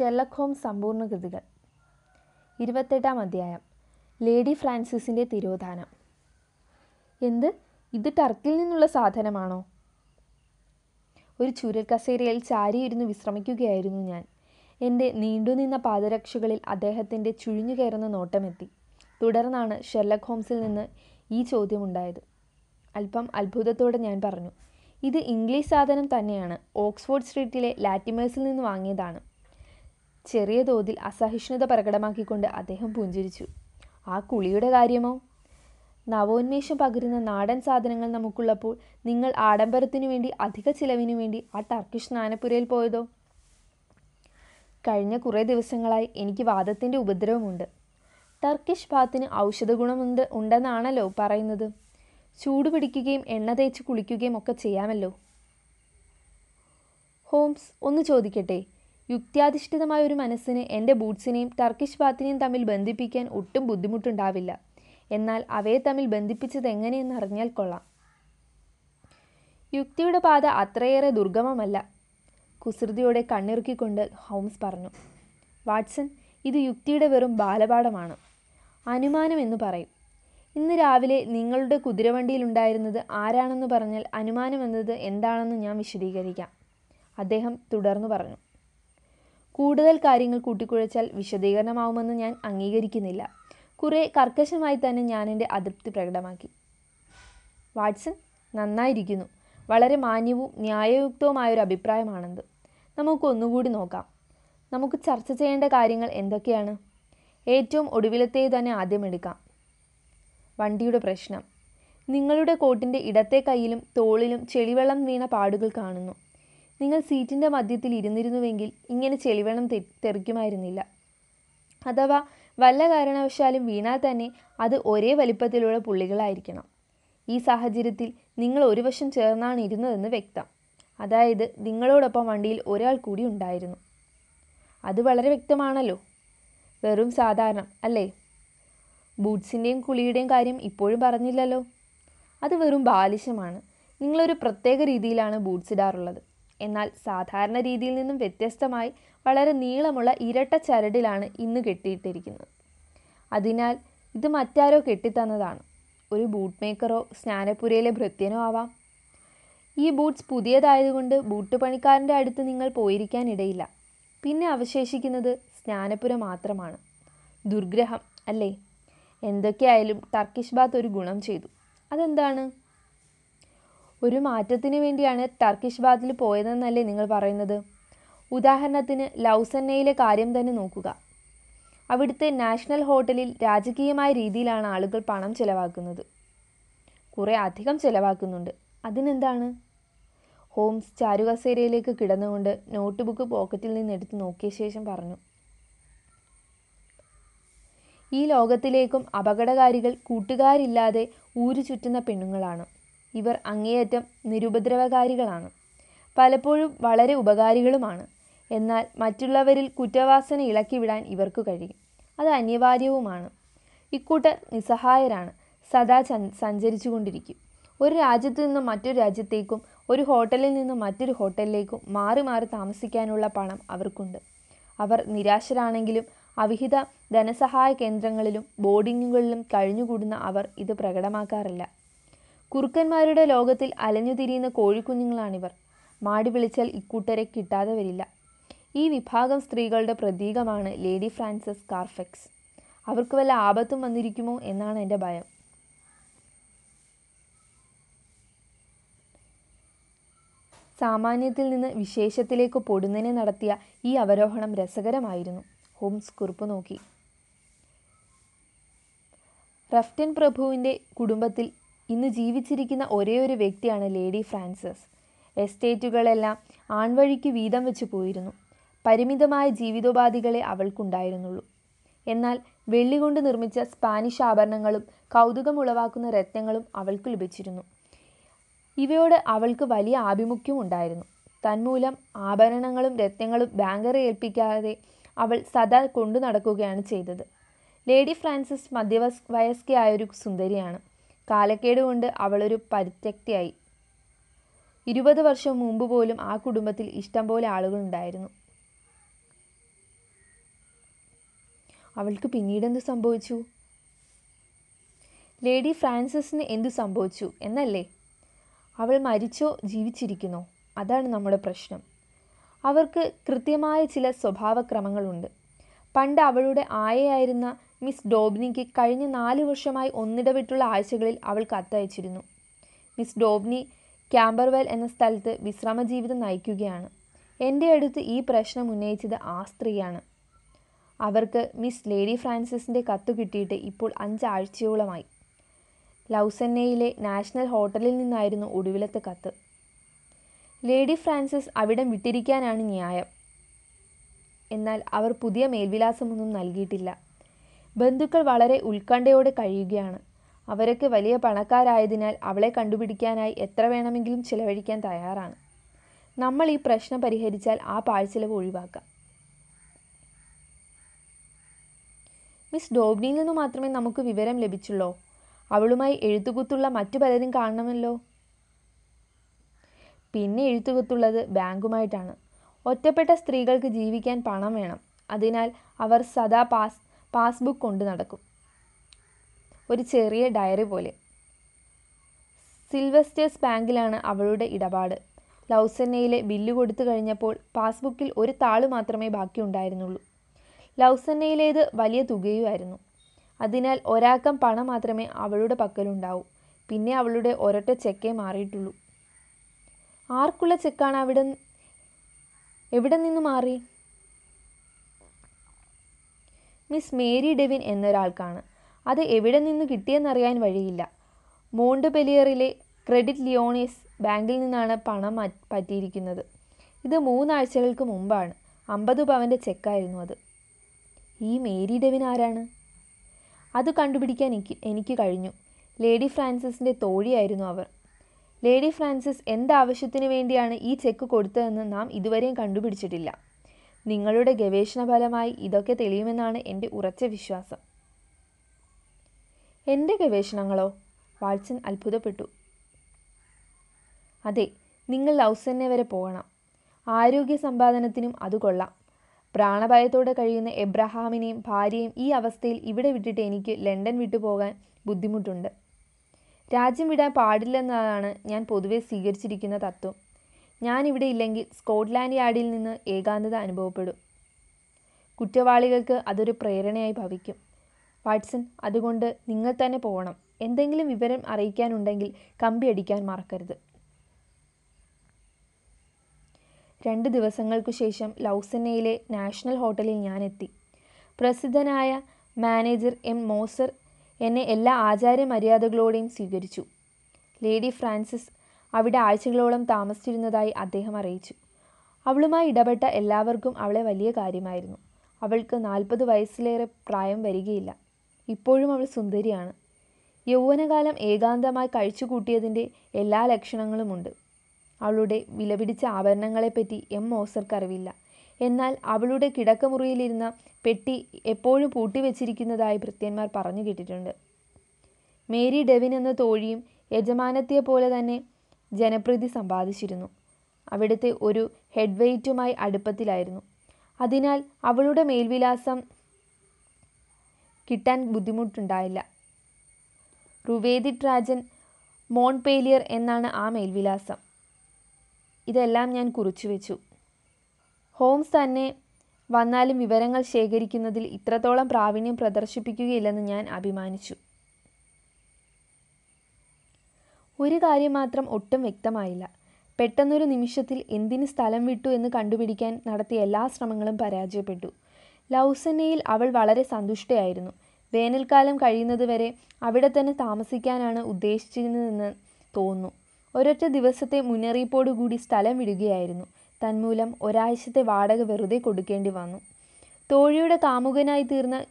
Sherlock Holmes സമ്പൂർണ കൃതികൾ. ഇരുപത്തെട്ടാം അധ്യായം. ലേഡി ഫ്രാൻസിസിന്റെ തിരോധാനം. എന്ത്? ഇത് ടർക്കിൽ നിന്നുള്ള സാധനമാണോ? ഒരു ചുരക്കസേരയിൽ ചാരിയിരുന്ന് വിശ്രമിക്കുകയായിരുന്നു ഞാൻ. എന്റെ നീണ്ടുനിന്ന പാദരക്ഷകളിൽ അദ്ദേഹത്തിന്റെ ചുഴിഞ്ഞു കയറുന്ന നോട്ടമെത്തി. തുടർന്നാണ് ഷെർലക് ഹോംസിൽ നിന്ന് ഈ ചോദ്യമുണ്ടായത്. അല്പം അത്ഭുതത്തോടെ ഞാൻ പറഞ്ഞു ഇത് ഇംഗ്ലീഷ് സാധനം തന്നെയാണ്. ഓക്സ്ഫോർഡ് സ്ട്രീറ്റിലെ ലാറ്റിമേഴ്സിൽ നിന്ന് വാങ്ങിയതാണ്. ചെറിയ തോതിൽ അസഹിഷ്ണുത പ്രകടമാക്കിക്കൊണ്ട് അദ്ദേഹം പുഞ്ചിരിച്ചു. ആ കുളിയുടെ കാര്യമോ? നവോന്മേഷം പകരുന്ന നാടൻ സാധനങ്ങൾ നമുക്കുള്ളപ്പോൾ നിങ്ങൾ ആഡംബരത്തിനു വേണ്ടി അധിക ചിലവിനു വേണ്ടി ആ ടർക്കിഷ് സ്നാനപ്പുരയിൽ പോയതോ? കഴിഞ്ഞ കുറേ ദിവസങ്ങളായി എനിക്ക് വാദത്തിന്റെ ഉപദ്രവമുണ്ട്. ടർക്കിഷ് ബാത്തിന് ഔഷധ ഗുണമുണ്ട് ഉണ്ടെന്നാണല്ലോ പറയുന്നത്. ചൂട് പിടിക്കുകയും എണ്ണ തേച്ച് കുളിക്കുകയും ഒക്കെ ചെയ്യാമല്ലോ? ഹോംസ് ഒന്ന് ചോദിക്കട്ടെ? യുക്തിയാധിഷ്ഠിതമായ ഒരു മനസ്സിന് എന്റെ ബൂട്ട്സിനെയും ടർക്കിഷ് ബാത്തിനെയും തമ്മിൽ ബന്ധിപ്പിക്കാൻ ഒട്ടും ബുദ്ധിമുട്ടുണ്ടാവില്ല. എന്നാൽ അവയെ തമ്മിൽ ബന്ധിപ്പിച്ചത് എങ്ങനെയെന്ന് അറിഞ്ഞാൽ കൊള്ളാം. യുക്തിയുടെ പാത അത്രയേറെ ദുർഗമമല്ല. കുസൃതിയോടെ കണ്ണിറുക്കിക്കൊണ്ട് ഹോംസ് പറഞ്ഞു വാട്സൺ ഇത് യുക്തിയുടെ വെറും ബാലപാഠമാണ്. അനുമാനം എന്ന് പറയും. ഇന്ന് രാവിലെ നിങ്ങളുടെ കുതിരവണ്ടിയിലുണ്ടായിരുന്നത് ആരാണെന്ന് പറഞ്ഞാൽ അനുമാനം എന്നത് എന്താണെന്ന് ഞാൻ വിശദീകരിക്കാം അദ്ദേഹം തുടർന്നു പറഞ്ഞു. കൂടുതൽ കാര്യങ്ങൾ കൂട്ടിക്കുഴച്ചാൽ വിശദീകരണമാവുമെന്ന് ഞാൻ അംഗീകരിക്കുന്നില്ല. കുറേ കർക്കശമായി തന്നെ ഞാൻ എന്റെ അതൃപ്തി പ്രകടമാക്കി. വാട്സൺ നന്നായിരിക്കുന്നു. വളരെ മാന്യവും ന്യായയുക്തവുമായൊരു അഭിപ്രായമാണെന്ത്? നമുക്ക് ഒന്നുകൂടി നോക്കാം. നമുക്ക് ചർച്ച ചെയ്യേണ്ട കാര്യങ്ങൾ എന്തൊക്കെയാണ്? ഏറ്റവും ഒടുവിലത്തെ തന്നെ ആദ്യം എടുക്കാം. വണ്ടിയുടെ പ്രശ്നം. നിങ്ങളുടെ കോട്ടിന്റെ ഇടത്തെ കയ്യിലും തോളിലും ചെളിവെള്ളം വീണ പാടുകൾ കാണുന്നു. നിങ്ങൾ സീറ്റിന്റെ മധ്യത്തിൽ ഇരുന്നിരുന്നുവെങ്കിൽ ഇങ്ങനെ ചെളിവെള്ളം തെറിക്കുമായിരുന്നില്ല. അഥവാ വല്ല കാരണവശാലും വീണാൽ തന്നെ അത് ഒരേ വലിപ്പത്തിലുള്ള പുള്ളികളായിരിക്കണം. ഈ സാഹചര്യത്തിൽ നിങ്ങൾ ഒരു വശം ചേർന്നാണ് ഇരുന്നതെന്ന് വ്യക്തം. അതായത് നിങ്ങളോടൊപ്പം വണ്ടിയിൽ ഒരാൾ കൂടി ഉണ്ടായിരുന്നു. അത് വളരെ വ്യക്തമാണല്ലോ. വെറും സാധാരണ അല്ലേ? ബൂട്ട്സിന്റെയും കുളിയുടെയും കാര്യം ഇപ്പോഴും പറഞ്ഞില്ലല്ലോ. അത് വെറും ബാലിശമാണ്. നിങ്ങളൊരു പ്രത്യേക രീതിയിലാണ് ബൂട്ട്സ് ഇടാറുള്ളത്. എന്നാൽ സാധാരണ രീതിയിൽ നിന്നും വ്യത്യസ്തമായി വളരെ നീളമുള്ള ഇരട്ട ചരടിലാണ് ഇന്ന് കെട്ടിയിട്ടിരിക്കുന്നത്. അതിനാൽ ഇത് മറ്റാരോ കെട്ടിത്തന്നതാണ്. ഒരു ബൂട്ട് മേക്കറോ സ്നാനപ്പുരയിലെ ഭൃത്യനോ ആവാം. ഈ ബൂട്ട്സ് പുതിയതായതുകൊണ്ട് ബൂട്ട് പണിക്കാരന്റെ അടുത്ത് നിങ്ങൾ പോയിരിക്കാൻ ഇടയില്ല പിന്നെ അവശേഷിക്കുന്നത് സ്നാനപ്പുര മാത്രമാണ്. ദുർഗ്രഹം അല്ലേ? എന്തൊക്കെയായാലും ടർക്കിഷ് ബാത്ത് ഒരു ഗുണം ചെയ്തു. അതെന്താണ്? ഒരു മാറ്റത്തിന് വേണ്ടിയാണ് ടർക്കിഷ് ബാത്തിൽ പോയതെന്നല്ലേ നിങ്ങൾ പറയുന്നത്? ഉദാഹരണത്തിന് ലൗസന്നയിലെ കാര്യം തന്നെ നോക്കുക. അവിടുത്തെ നാഷണൽ ഹോട്ടലിൽ രാജകീയമായ രീതിയിലാണ് ആളുകൾ പണം ചിലവാക്കുന്നത്. കുറേ അധികം ചെലവാക്കുന്നുണ്ട്. അതിനെന്താണ്? ഹോംസ് ചാരുകസേരയിലേക്ക് കിടന്നുകൊണ്ട് നോട്ട് ബുക്ക് പോക്കറ്റിൽ നിന്ന് എടുത്ത് നോക്കിയ ശേഷം പറഞ്ഞു. ഈ ലോകത്തിലേക്കും അപകടകാരികൾ കൂട്ടുകാരില്ലാതെ ഊരു ചുറ്റുന്ന പെണ്ണുങ്ങളാണ്. ഇവർ അങ്ങേയറ്റം നിരുപദ്രവകാരികളാണ്. പലപ്പോഴും വളരെ ഉപകാരികളുമാണ്. എന്നാൽ മറ്റുള്ളവരിൽ കുറ്റവാസന ഇളക്കിവിടാൻ ഇവർക്ക് കഴിയും. അത് അനിവാര്യവുമാണ്. ഇക്കൂട്ടർ നിസ്സഹായരാണ്. സദാ സഞ്ചരിച്ചു കൊണ്ടിരിക്കും ഒരു രാജ്യത്തു നിന്നും മറ്റൊരു രാജ്യത്തേക്കും ഒരു ഹോട്ടലിൽ നിന്നും മറ്റൊരു ഹോട്ടലിലേക്കും മാറി മാറി താമസിക്കാനുള്ള പണം അവർക്കുണ്ട്. അവർ നിരാശരാണെങ്കിലും അവിഹിത ധനസഹായ കേന്ദ്രങ്ങളിലും ബോർഡിങ്ങുകളിലും കഴിഞ്ഞുകൂടുന്ന അവർ ഇത് പ്രകടമാക്കാറില്ല. കുറുക്കന്മാരുടെ ലോകത്തിൽ അലഞ്ഞുതിരിയുന്ന കോഴിക്കുഞ്ഞുങ്ങളാണിവർ. മാടി വിളിച്ചാൽ ഇക്കൂട്ടരെ കിട്ടാതെ വരില്ല. ഈ വിഭാഗം സ്ത്രീകളുടെ പ്രതീകമാണ് ലേഡി ഫ്രാൻസിസ് കാർഫെക്സ്. അവർക്ക് വല്ല ആപത്തും വന്നിരിക്കുമോ എന്നാണ് എന്റെ ഭയം. സാമാന്യത്തിൽ നിന്ന് വിശേഷത്തിലേക്ക് പൊടുന്നനെ നടത്തിയ ഈ അവരോഹണം രസകരമായിരുന്നു. ഹോംസ് കുറിപ്പ് നോക്കി. റഫ്റ്റൻ പ്രഭുവിന്റെ കുടുംബത്തിൽ ഇന്ന് ജീവിച്ചിരിക്കുന്ന ഒരേ ഒരു വ്യക്തിയാണ് ലേഡി ഫ്രാൻസിസ്. എസ്റ്റേറ്റുകളെല്ലാം ആൺവഴിക്ക് വീതം വെച്ച് പോയിരുന്നു. പരിമിതമായ ജീവിതോപാധികളെ അവൾക്കുണ്ടായിരുന്നുള്ളൂ. എന്നാൽ വെള്ളി കൊണ്ട് നിർമ്മിച്ച സ്പാനിഷ് ആഭരണങ്ങളും കൗതുകമുളവാക്കുന്ന രത്നങ്ങളും അവൾക്ക് ലഭിച്ചിരുന്നു. ഇവയോട് അവൾക്ക് വലിയ ആഭിമുഖ്യം ഉണ്ടായിരുന്നു. തന്മൂലം ആഭരണങ്ങളും രത്നങ്ങളും ബാങ്കറെ ഏൽപ്പിക്കാതെ അവൾ സദാ കൊണ്ടു നടക്കുകയാണ് ചെയ്തത്. ലേഡി ഫ്രാൻസിസ് മധ്യവസ് വയസ്കയായൊരു സുന്ദരിയാണ്. കാലക്കേട് കൊണ്ട് അവളൊരു പരിത്യക്തിയായി. ഇരുപത് വർഷം മുമ്പ് പോലും ആ കുടുംബത്തിൽ ഇഷ്ടം പോലെ ആളുകളുണ്ടായിരുന്നു അവൾക്ക് പിന്നീട് എന്ത് സംഭവിച്ചു? ലേഡി ഫ്രാൻസിസിന് എന്തു സംഭവിച്ചു എന്നല്ലേ? അവൾ മരിച്ചോ ജീവിച്ചിരിക്കുന്നോ? അതാണ് നമ്മുടെ പ്രശ്നം. അവർക്ക് കൃത്യമായ ചില സ്വഭാവക്രമങ്ങളുണ്ട്. പണ്ട് അവളുടെ ആയയായിരുന്ന മിസ് ഡോബ്നിക്ക് കഴിഞ്ഞ നാല് വർഷമായി ഒന്നിടവിട്ടുള്ള ആഴ്ചകളിൽ അവൾ കത്തയച്ചിരുന്നു. മിസ് ഡോബ്നി ക്യാമ്പർവെൽ എന്ന സ്ഥലത്ത് വിശ്രമ ജീവിതം നയിക്കുകയാണ്. എന്റെ അടുത്ത് ഈ പ്രശ്നം ഉന്നയിച്ചത് ആ സ്ത്രീയാണ്. അവർക്ക് മിസ് ലേഡി ഫ്രാൻസിസിന്റെ കത്ത് കിട്ടിയിട്ട് ഇപ്പോൾ അഞ്ചാഴ്ചയോളമായി. ലൗസന്നയിലെ നാഷണൽ ഹോട്ടലിൽ നിന്നായിരുന്നു ഒടുവിലത്തെ കത്ത്. ലേഡി ഫ്രാൻസിസ് അവിടം വിട്ടിരിക്കാനാണ് ന്യായം. എന്നാൽ അവർ പുതിയ മേൽവിലാസമൊന്നും നൽകിയിട്ടില്ല. ബന്ധുക്കൾ വളരെ ഉത്കണ്ഠയോടെ കഴിയുകയാണ്. അവരൊക്കെ വലിയ പണക്കാരായതിനാൽ അവളെ കണ്ടുപിടിക്കാനായി എത്ര വേണമെങ്കിലും ചിലവഴിക്കാൻ തയ്യാറാണ്. നമ്മൾ ഈ പ്രശ്നം പരിഹരിച്ചാൽ ആ പാഴ്ചെലവ് ഒഴിവാക്കാം. മിസ് ഡോബ്നിയിൽ നിന്ന് മാത്രമേ നമുക്ക് വിവരം ലഭിച്ചുള്ളൂ? അവളുമായി എഴുത്തുകുത്തുള്ള മറ്റു പലരും കാണണമല്ലോ? പിന്നെ എഴുത്തുകുത്തുള്ളത് ബാങ്കുമായിട്ടാണ്. ഒറ്റപ്പെട്ട സ്ത്രീകൾക്ക് ജീവിക്കാൻ പണം വേണം. അതിനാൽ അവർ സദാ പാസ് പാസ്ബുക്ക് കൊണ്ട് നടക്കും. ഒരു ചെറിയ ഡയറി പോലെ. സിൽവസ്റ്റേഴ്സ് ബാങ്കിലാണ് അവളുടെ ഇടപാട്. ലൗസന്നയിലെ ബില്ല് കൊടുത്തു കഴിഞ്ഞപ്പോൾ പാസ്ബുക്കിൽ ഒരു താൾ മാത്രമേ ബാക്കിയുണ്ടായിരുന്നുള്ളൂ ലൗസന്നയിലേത് വലിയ തുകയുമായിരുന്നു. അതിനാൽ ഒരാക്കം പണം മാത്രമേ അവളുടെ പക്കലുണ്ടാവൂ. പിന്നെ അവളുടെ ഒരൊറ്റ ചെക്കേ മാറിയിട്ടുള്ളൂ. ആർക്കുള്ള ചെക്കാണ് അവിടെ എവിടെ നിന്ന് മാറി? മിസ് മേരി ഡെവിൻ എന്നൊരാൾക്കാണ്. അത് എവിടെ നിന്ന് കിട്ടിയെന്നറിയാൻ വഴിയില്ല. മോണ്ട് ബെലിയറിലെ ക്രെഡിറ്റ് ലിയോണിസ് ബാങ്കിൽ നിന്നാണ് പണം പറ്റിയിരിക്കുന്നത്. ഇത് മൂന്നാഴ്ചകൾക്ക് മുമ്പാണ്. അമ്പത് പവന്റെ ചെക്കായിരുന്നു അത്. ഈ മേരി ഡെവിൻ ആരാണ്? അത് കണ്ടുപിടിക്കാൻ എനിക്ക് എനിക്ക് കഴിഞ്ഞു. ലേഡി ഫ്രാൻസിസിന്റെ തോഴിയായിരുന്നു അവർ. ലേഡി ഫ്രാൻസിസ് എന്താവശ്യത്തിന് വേണ്ടിയാണ് ഈ ചെക്ക് കൊടുത്തതെന്ന് നാം ഇതുവരെയും കണ്ടുപിടിച്ചിട്ടില്ല. നിങ്ങളുടെ ഗവേഷണ ഫലമായി ഇതൊക്കെ തെളിയുമെന്നാണ് എന്റെ ഉറച്ച വിശ്വാസം. എന്റെ ഗവേഷണങ്ങളോ? വാട്സൺ അത്ഭുതപ്പെട്ടു. അതെ നിങ്ങൾ ലൗസന്നെ വരെ പോകണം. ആരോഗ്യ സമ്പാദനത്തിനും അത് കൊള്ളാം. പ്രാണഭയത്തോടെ കഴിയുന്ന എബ്രഹാമിനെയും ഭാര്യയും ഈ അവസ്ഥയിൽ ഇവിടെ വിട്ടിട്ട് എനിക്ക് ലണ്ടൻ വിട്ടുപോകാൻ ബുദ്ധിമുട്ടുണ്ട്. രാജ്യം വിടാൻ പാടില്ലെന്നതാണ് ഞാൻ പൊതുവെ സ്വീകരിച്ചിരിക്കുന്ന തത്വം. ഞാൻ ഇവിടെ ഇല്ലെങ്കിൽ സ്കോട്ട്ലാൻഡ് യാർഡിൽ നിന്ന് ഏകാന്തത അനുഭവപ്പെടും. കുറ്റവാളികൾക്ക് അതൊരു പ്രേരണയായി ഭവിക്കും. വാട്സൺ അതുകൊണ്ട് നിങ്ങൾ തന്നെ പോകണം. എന്തെങ്കിലും വിവരം അറിയിക്കാനുണ്ടെങ്കിൽ കമ്പി അടിക്കാൻ മറക്കരുത്. രണ്ട് ദിവസങ്ങൾക്കു ശേഷം ലൗസന്നയിലെ നാഷണൽ ഹോട്ടലിൽ ഞാനെത്തി. പ്രസിദ്ധനായ മാനേജർ എം മോസർ എന്നെ എല്ലാ ആചാര മര്യാദകളോടെയും സ്വീകരിച്ചു. ലേഡി ഫ്രാൻസിസ് അവിടെ ആഴ്ചകളോളം താമസിച്ചിരുന്നതായി അദ്ദേഹം അറിയിച്ചു. അവളുമായി ഇടപെട്ട എല്ലാവർക്കും അവളെ വലിയ കാര്യമായിരുന്നു. അവൾക്ക് നാൽപ്പത് വയസ്സിലേറെ പ്രായം വരികയില്ല. ഇപ്പോഴും അവൾ സുന്ദരിയാണ്. യൗവനകാലം ഏകാന്തമായി കഴിച്ചുകൂട്ടിയതിന്റെ എല്ലാ ലക്ഷണങ്ങളുമുണ്ട്. അവളുടെ വിലപിടിച്ച ആഭരണങ്ങളെപ്പറ്റി എം മോസർക്ക് അറിവില്ല എന്നാൽ അവളുടെ കിടക്കമുറിയിലിരുന്ന പെട്ടി എപ്പോഴും പൂട്ടിവെച്ചിരിക്കുന്നതായി ഭൃത്യന്മാർ പറഞ്ഞു കേട്ടിട്ടുണ്ട്. മേരി ഡെവിൻ എന്ന തോഴിയും യജമാനത്തിയെ പോലെ തന്നെ ജനപ്രീതി സമ്പാദിച്ചിരുന്നു. അവിടുത്തെ ഒരു ഹെഡ് വെയ്റ്റുമായി അടുപ്പത്തിലായിരുന്നു. അതിനാൽ അവളുടെ മേൽവിലാസം കിട്ടാൻ ബുദ്ധിമുട്ടുണ്ടായില്ല. റുവേദിട്ട് രാജൻ മോൺപേലിയർ എന്നാണ് ആ മേൽവിലാസം. ഇതെല്ലാം ഞാൻ കുറിച്ചു വെച്ചു. ഹോംസ് തന്നെ വന്നാലും വിവരങ്ങൾ ശേഖരിക്കുന്നതിൽ ഇത്രത്തോളം പ്രാവീണ്യം പ്രദർശിപ്പിക്കുകയില്ലെന്ന് ഞാൻ അഭിമാനിച്ചു. ഒരു കാര്യം മാത്രം ഒട്ടും വ്യക്തമായില്ല. പെട്ടെന്നൊരു നിമിഷത്തിൽ എന്തിന് സ്ഥലം വിട്ടു എന്ന് കണ്ടുപിടിക്കാൻ നടത്തിയ എല്ലാ ശ്രമങ്ങളും പരാജയപ്പെട്ടു. ലൗസന്നയിൽ അവൾ വളരെ സന്തുഷ്ടയായിരുന്നു. വേനൽക്കാലം കഴിയുന്നതുവരെ അവിടെ തന്നെ താമസിക്കാനാണ് ഉദ്ദേശിച്ചിരുന്നതെന്ന് തോന്നുന്നു. ഒരൊറ്റ ദിവസത്തെ മുന്നറിയിപ്പോടുകൂടി സ്ഥലം വിടുകയായിരുന്നു. തന്മൂലം ഒരാഴ്ചത്തെ വാടക വെറുതെ കൊടുക്കേണ്ടി വന്നു. തോഴിയുടെ കാമുകനായി തീർന്ന